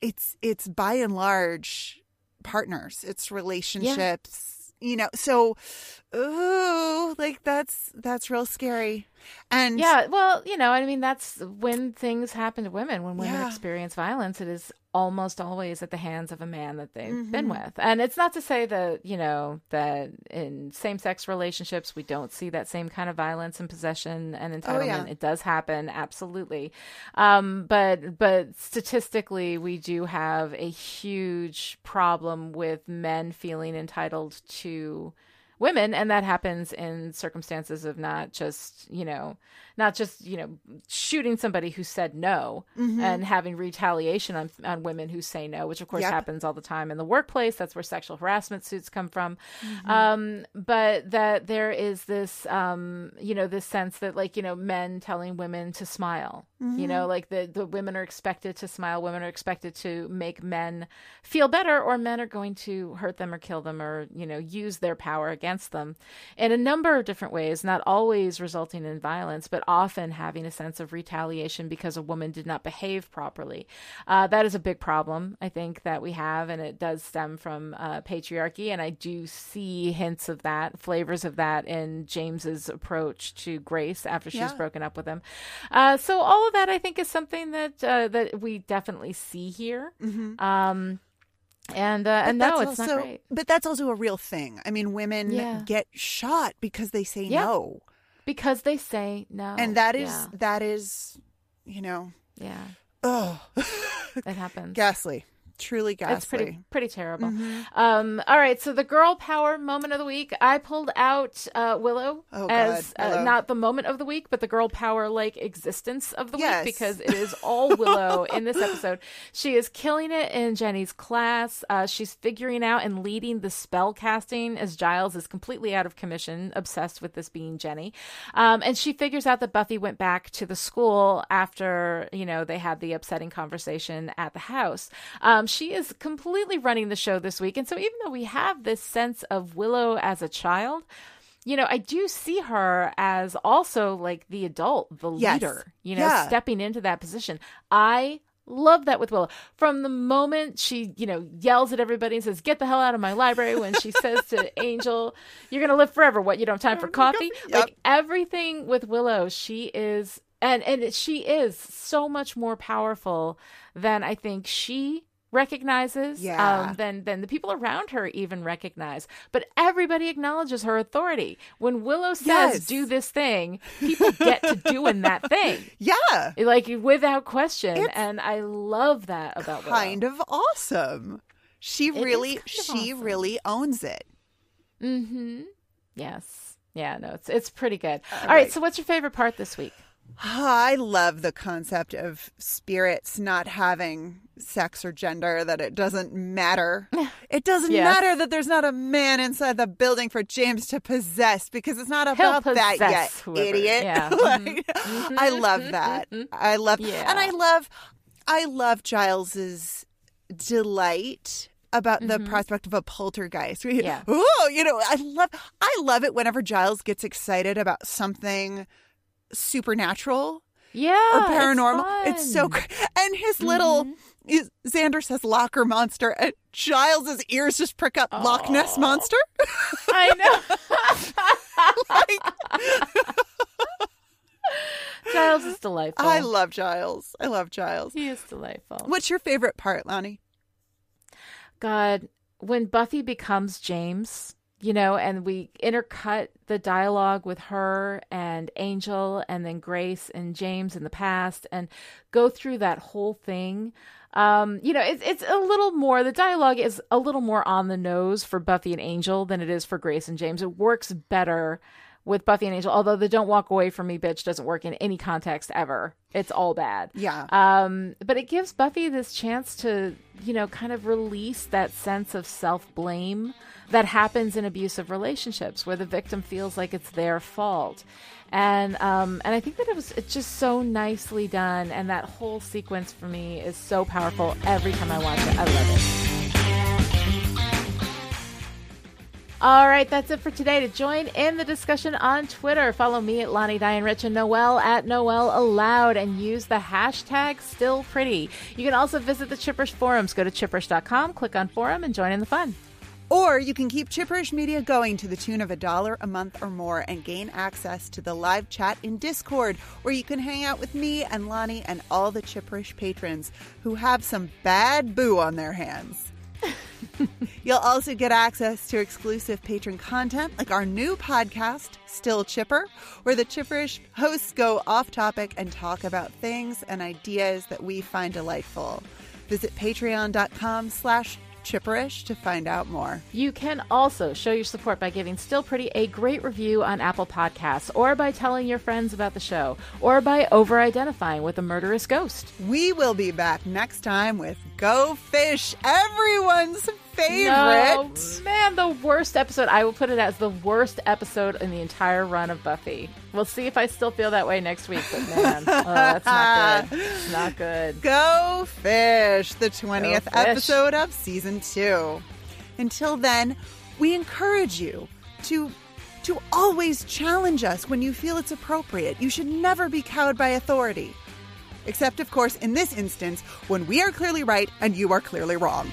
it's it's by and large partners. It's relationships. You know, so ooh, like that's that's real scary. And Yeah, well, you know, I mean, that's when things happen to women. When women Yeah. experience violence, it is almost always at the hands of a man that they've Mm-hmm. been with. And it's not to say that, you know, that in same sex relationships, we don't see that same kind of violence and possession and entitlement. Oh, yeah. It does happen, absolutely. Um, but, but statistically, we do have a huge problem with men feeling entitled to women and that happens in circumstances of not just you know not just you know shooting somebody who said no and having retaliation on on women who say no which of course Yep. happens all the time in the workplace. That's where sexual harassment suits come from. Um but that there is this um you know this sense that like you know men telling women to smile you know like the the women are expected to smile women are expected to make men feel better or men are going to hurt them or kill them or you know use their power against them in a number of different ways not always resulting in violence but often having a sense of retaliation because a woman did not behave properly uh, that is a big problem i think that we have and it does stem from uh, patriarchy and i do see hints of that flavors of that in james's approach to grace after she's Yeah. broken up with him uh, so all of that i think is something that uh, that we definitely see here um, and uh, and no, Mm-hmm. that's it's also, not great But that's also a real thing. I mean, women Yeah. get shot because they say Yeah. no, because they say no, and that is yeah, that is, you know, yeah, oh, it happens. ghastly, truly ghastly. It's pretty pretty terrible. Mm-hmm. Um, all right, so the girl power moment of the week, I pulled out uh, Willow Oh, as uh, Willow. not the moment of the week, but the girl power like existence of the Yes. week because it is all Willow in this episode. She is killing it in Jenny's class. Uh, she's figuring out and leading the spell casting as Giles is completely out of commission, obsessed with this being Jenny. Um, and she figures out that Buffy went back to the school after you know they had the upsetting conversation at the house. Um, she is completely running the show this week, and so even though we have this sense of Willow as a child. You know, I do see her as also like the adult, the Yes. leader, you know, Yeah. stepping into that position. I love that with Willow. From the moment she, you know, yells at everybody and says, Get the hell out of my library, when she says to Angel, You're going to live forever. What, you don't have time for coffee? Yep. Like everything with Willow, she is, and, and she is so much more powerful than I think she recognizes Yeah. um, than than the people around her even recognize but everybody acknowledges her authority when willow says Yes. do this thing people get to doing that thing Yeah, like without question It's and i love that about Willow. kind of awesome. She is really, she awesome. really owns it. mm-hmm yes yeah no it's it's pretty good all right. right. so what's your favorite part this week I love the concept of spirits not having sex or gender, that it doesn't matter. It doesn't Yes. matter that there's not a man inside the building for James to possess because it's not about that yet, whoever. idiot. Yeah. Like, mm-hmm. Mm-hmm. I love mm-hmm. that. I love Yeah. and I love I love Giles's delight about the prospect of a poltergeist. Mm-hmm. Yeah. Oh, you know, I love I love it whenever Giles gets excited about something supernatural yeah or paranormal. It's, so fun. Mm-hmm. great. And his little is, Xander says locker monster, and Giles's ears just prick up Loch Ness monster. i know like, Giles' is delightful. I love Giles. I love Giles. He is delightful. What's your favorite part, Lani? God, when Buffy becomes James, you know, and we intercut the dialogue with her and Angel and then Grace and James in the past and go through that whole thing. Um, you know, it's it's a little more the dialogue is a little more on the nose for Buffy and Angel than it is for Grace and James. It works better with Buffy and Angel, although the don't walk away from me bitch doesn't work in any context ever. It's all bad. Yeah. Um, but it gives Buffy this chance to, you know, kind of release that sense of self blame that happens in abusive relationships where the victim feels like it's their fault. And um, and I think that it was it's just so nicely done, and that whole sequence for me is so powerful every time I watch it. I love it. All right, that's it for today. To join in the discussion on Twitter, follow me at Lani Diane Rich and Noelle at Noel Aloud and use the hashtag still pretty. You can also visit the Chipperish forums. Go to chipperish.com, click on forum, and join in the fun. Or you can keep Chipperish Media going to the tune of a dollar a month or more and gain access to the live chat in Discord, where you can hang out with me and Lani and all the Chipperish patrons who have some bad boo on their hands. You'll also get access to exclusive patron content like our new podcast, Still Chipper, where the Chipperish hosts go off topic and talk about things and ideas that we find delightful. Visit patreon.com slash chipperish to find out more. You can also show your support by giving Still Pretty a great review on Apple Podcasts, or by telling your friends about the show, or by over identifying with a murderous ghost. We will be back next time with Go Fish, everyone's favorite. No, man, the worst episode. I will put it as the worst episode in the entire run of Buffy. We'll see if I still feel that way next week, but man, oh, that's not good. It's not good. Go Fish, the 20th Fish. episode of season two. Until then, we encourage you to to always challenge us when you feel it's appropriate. You should never be cowed by authority. Except, of course, in this instance, when we are clearly right and you are clearly wrong.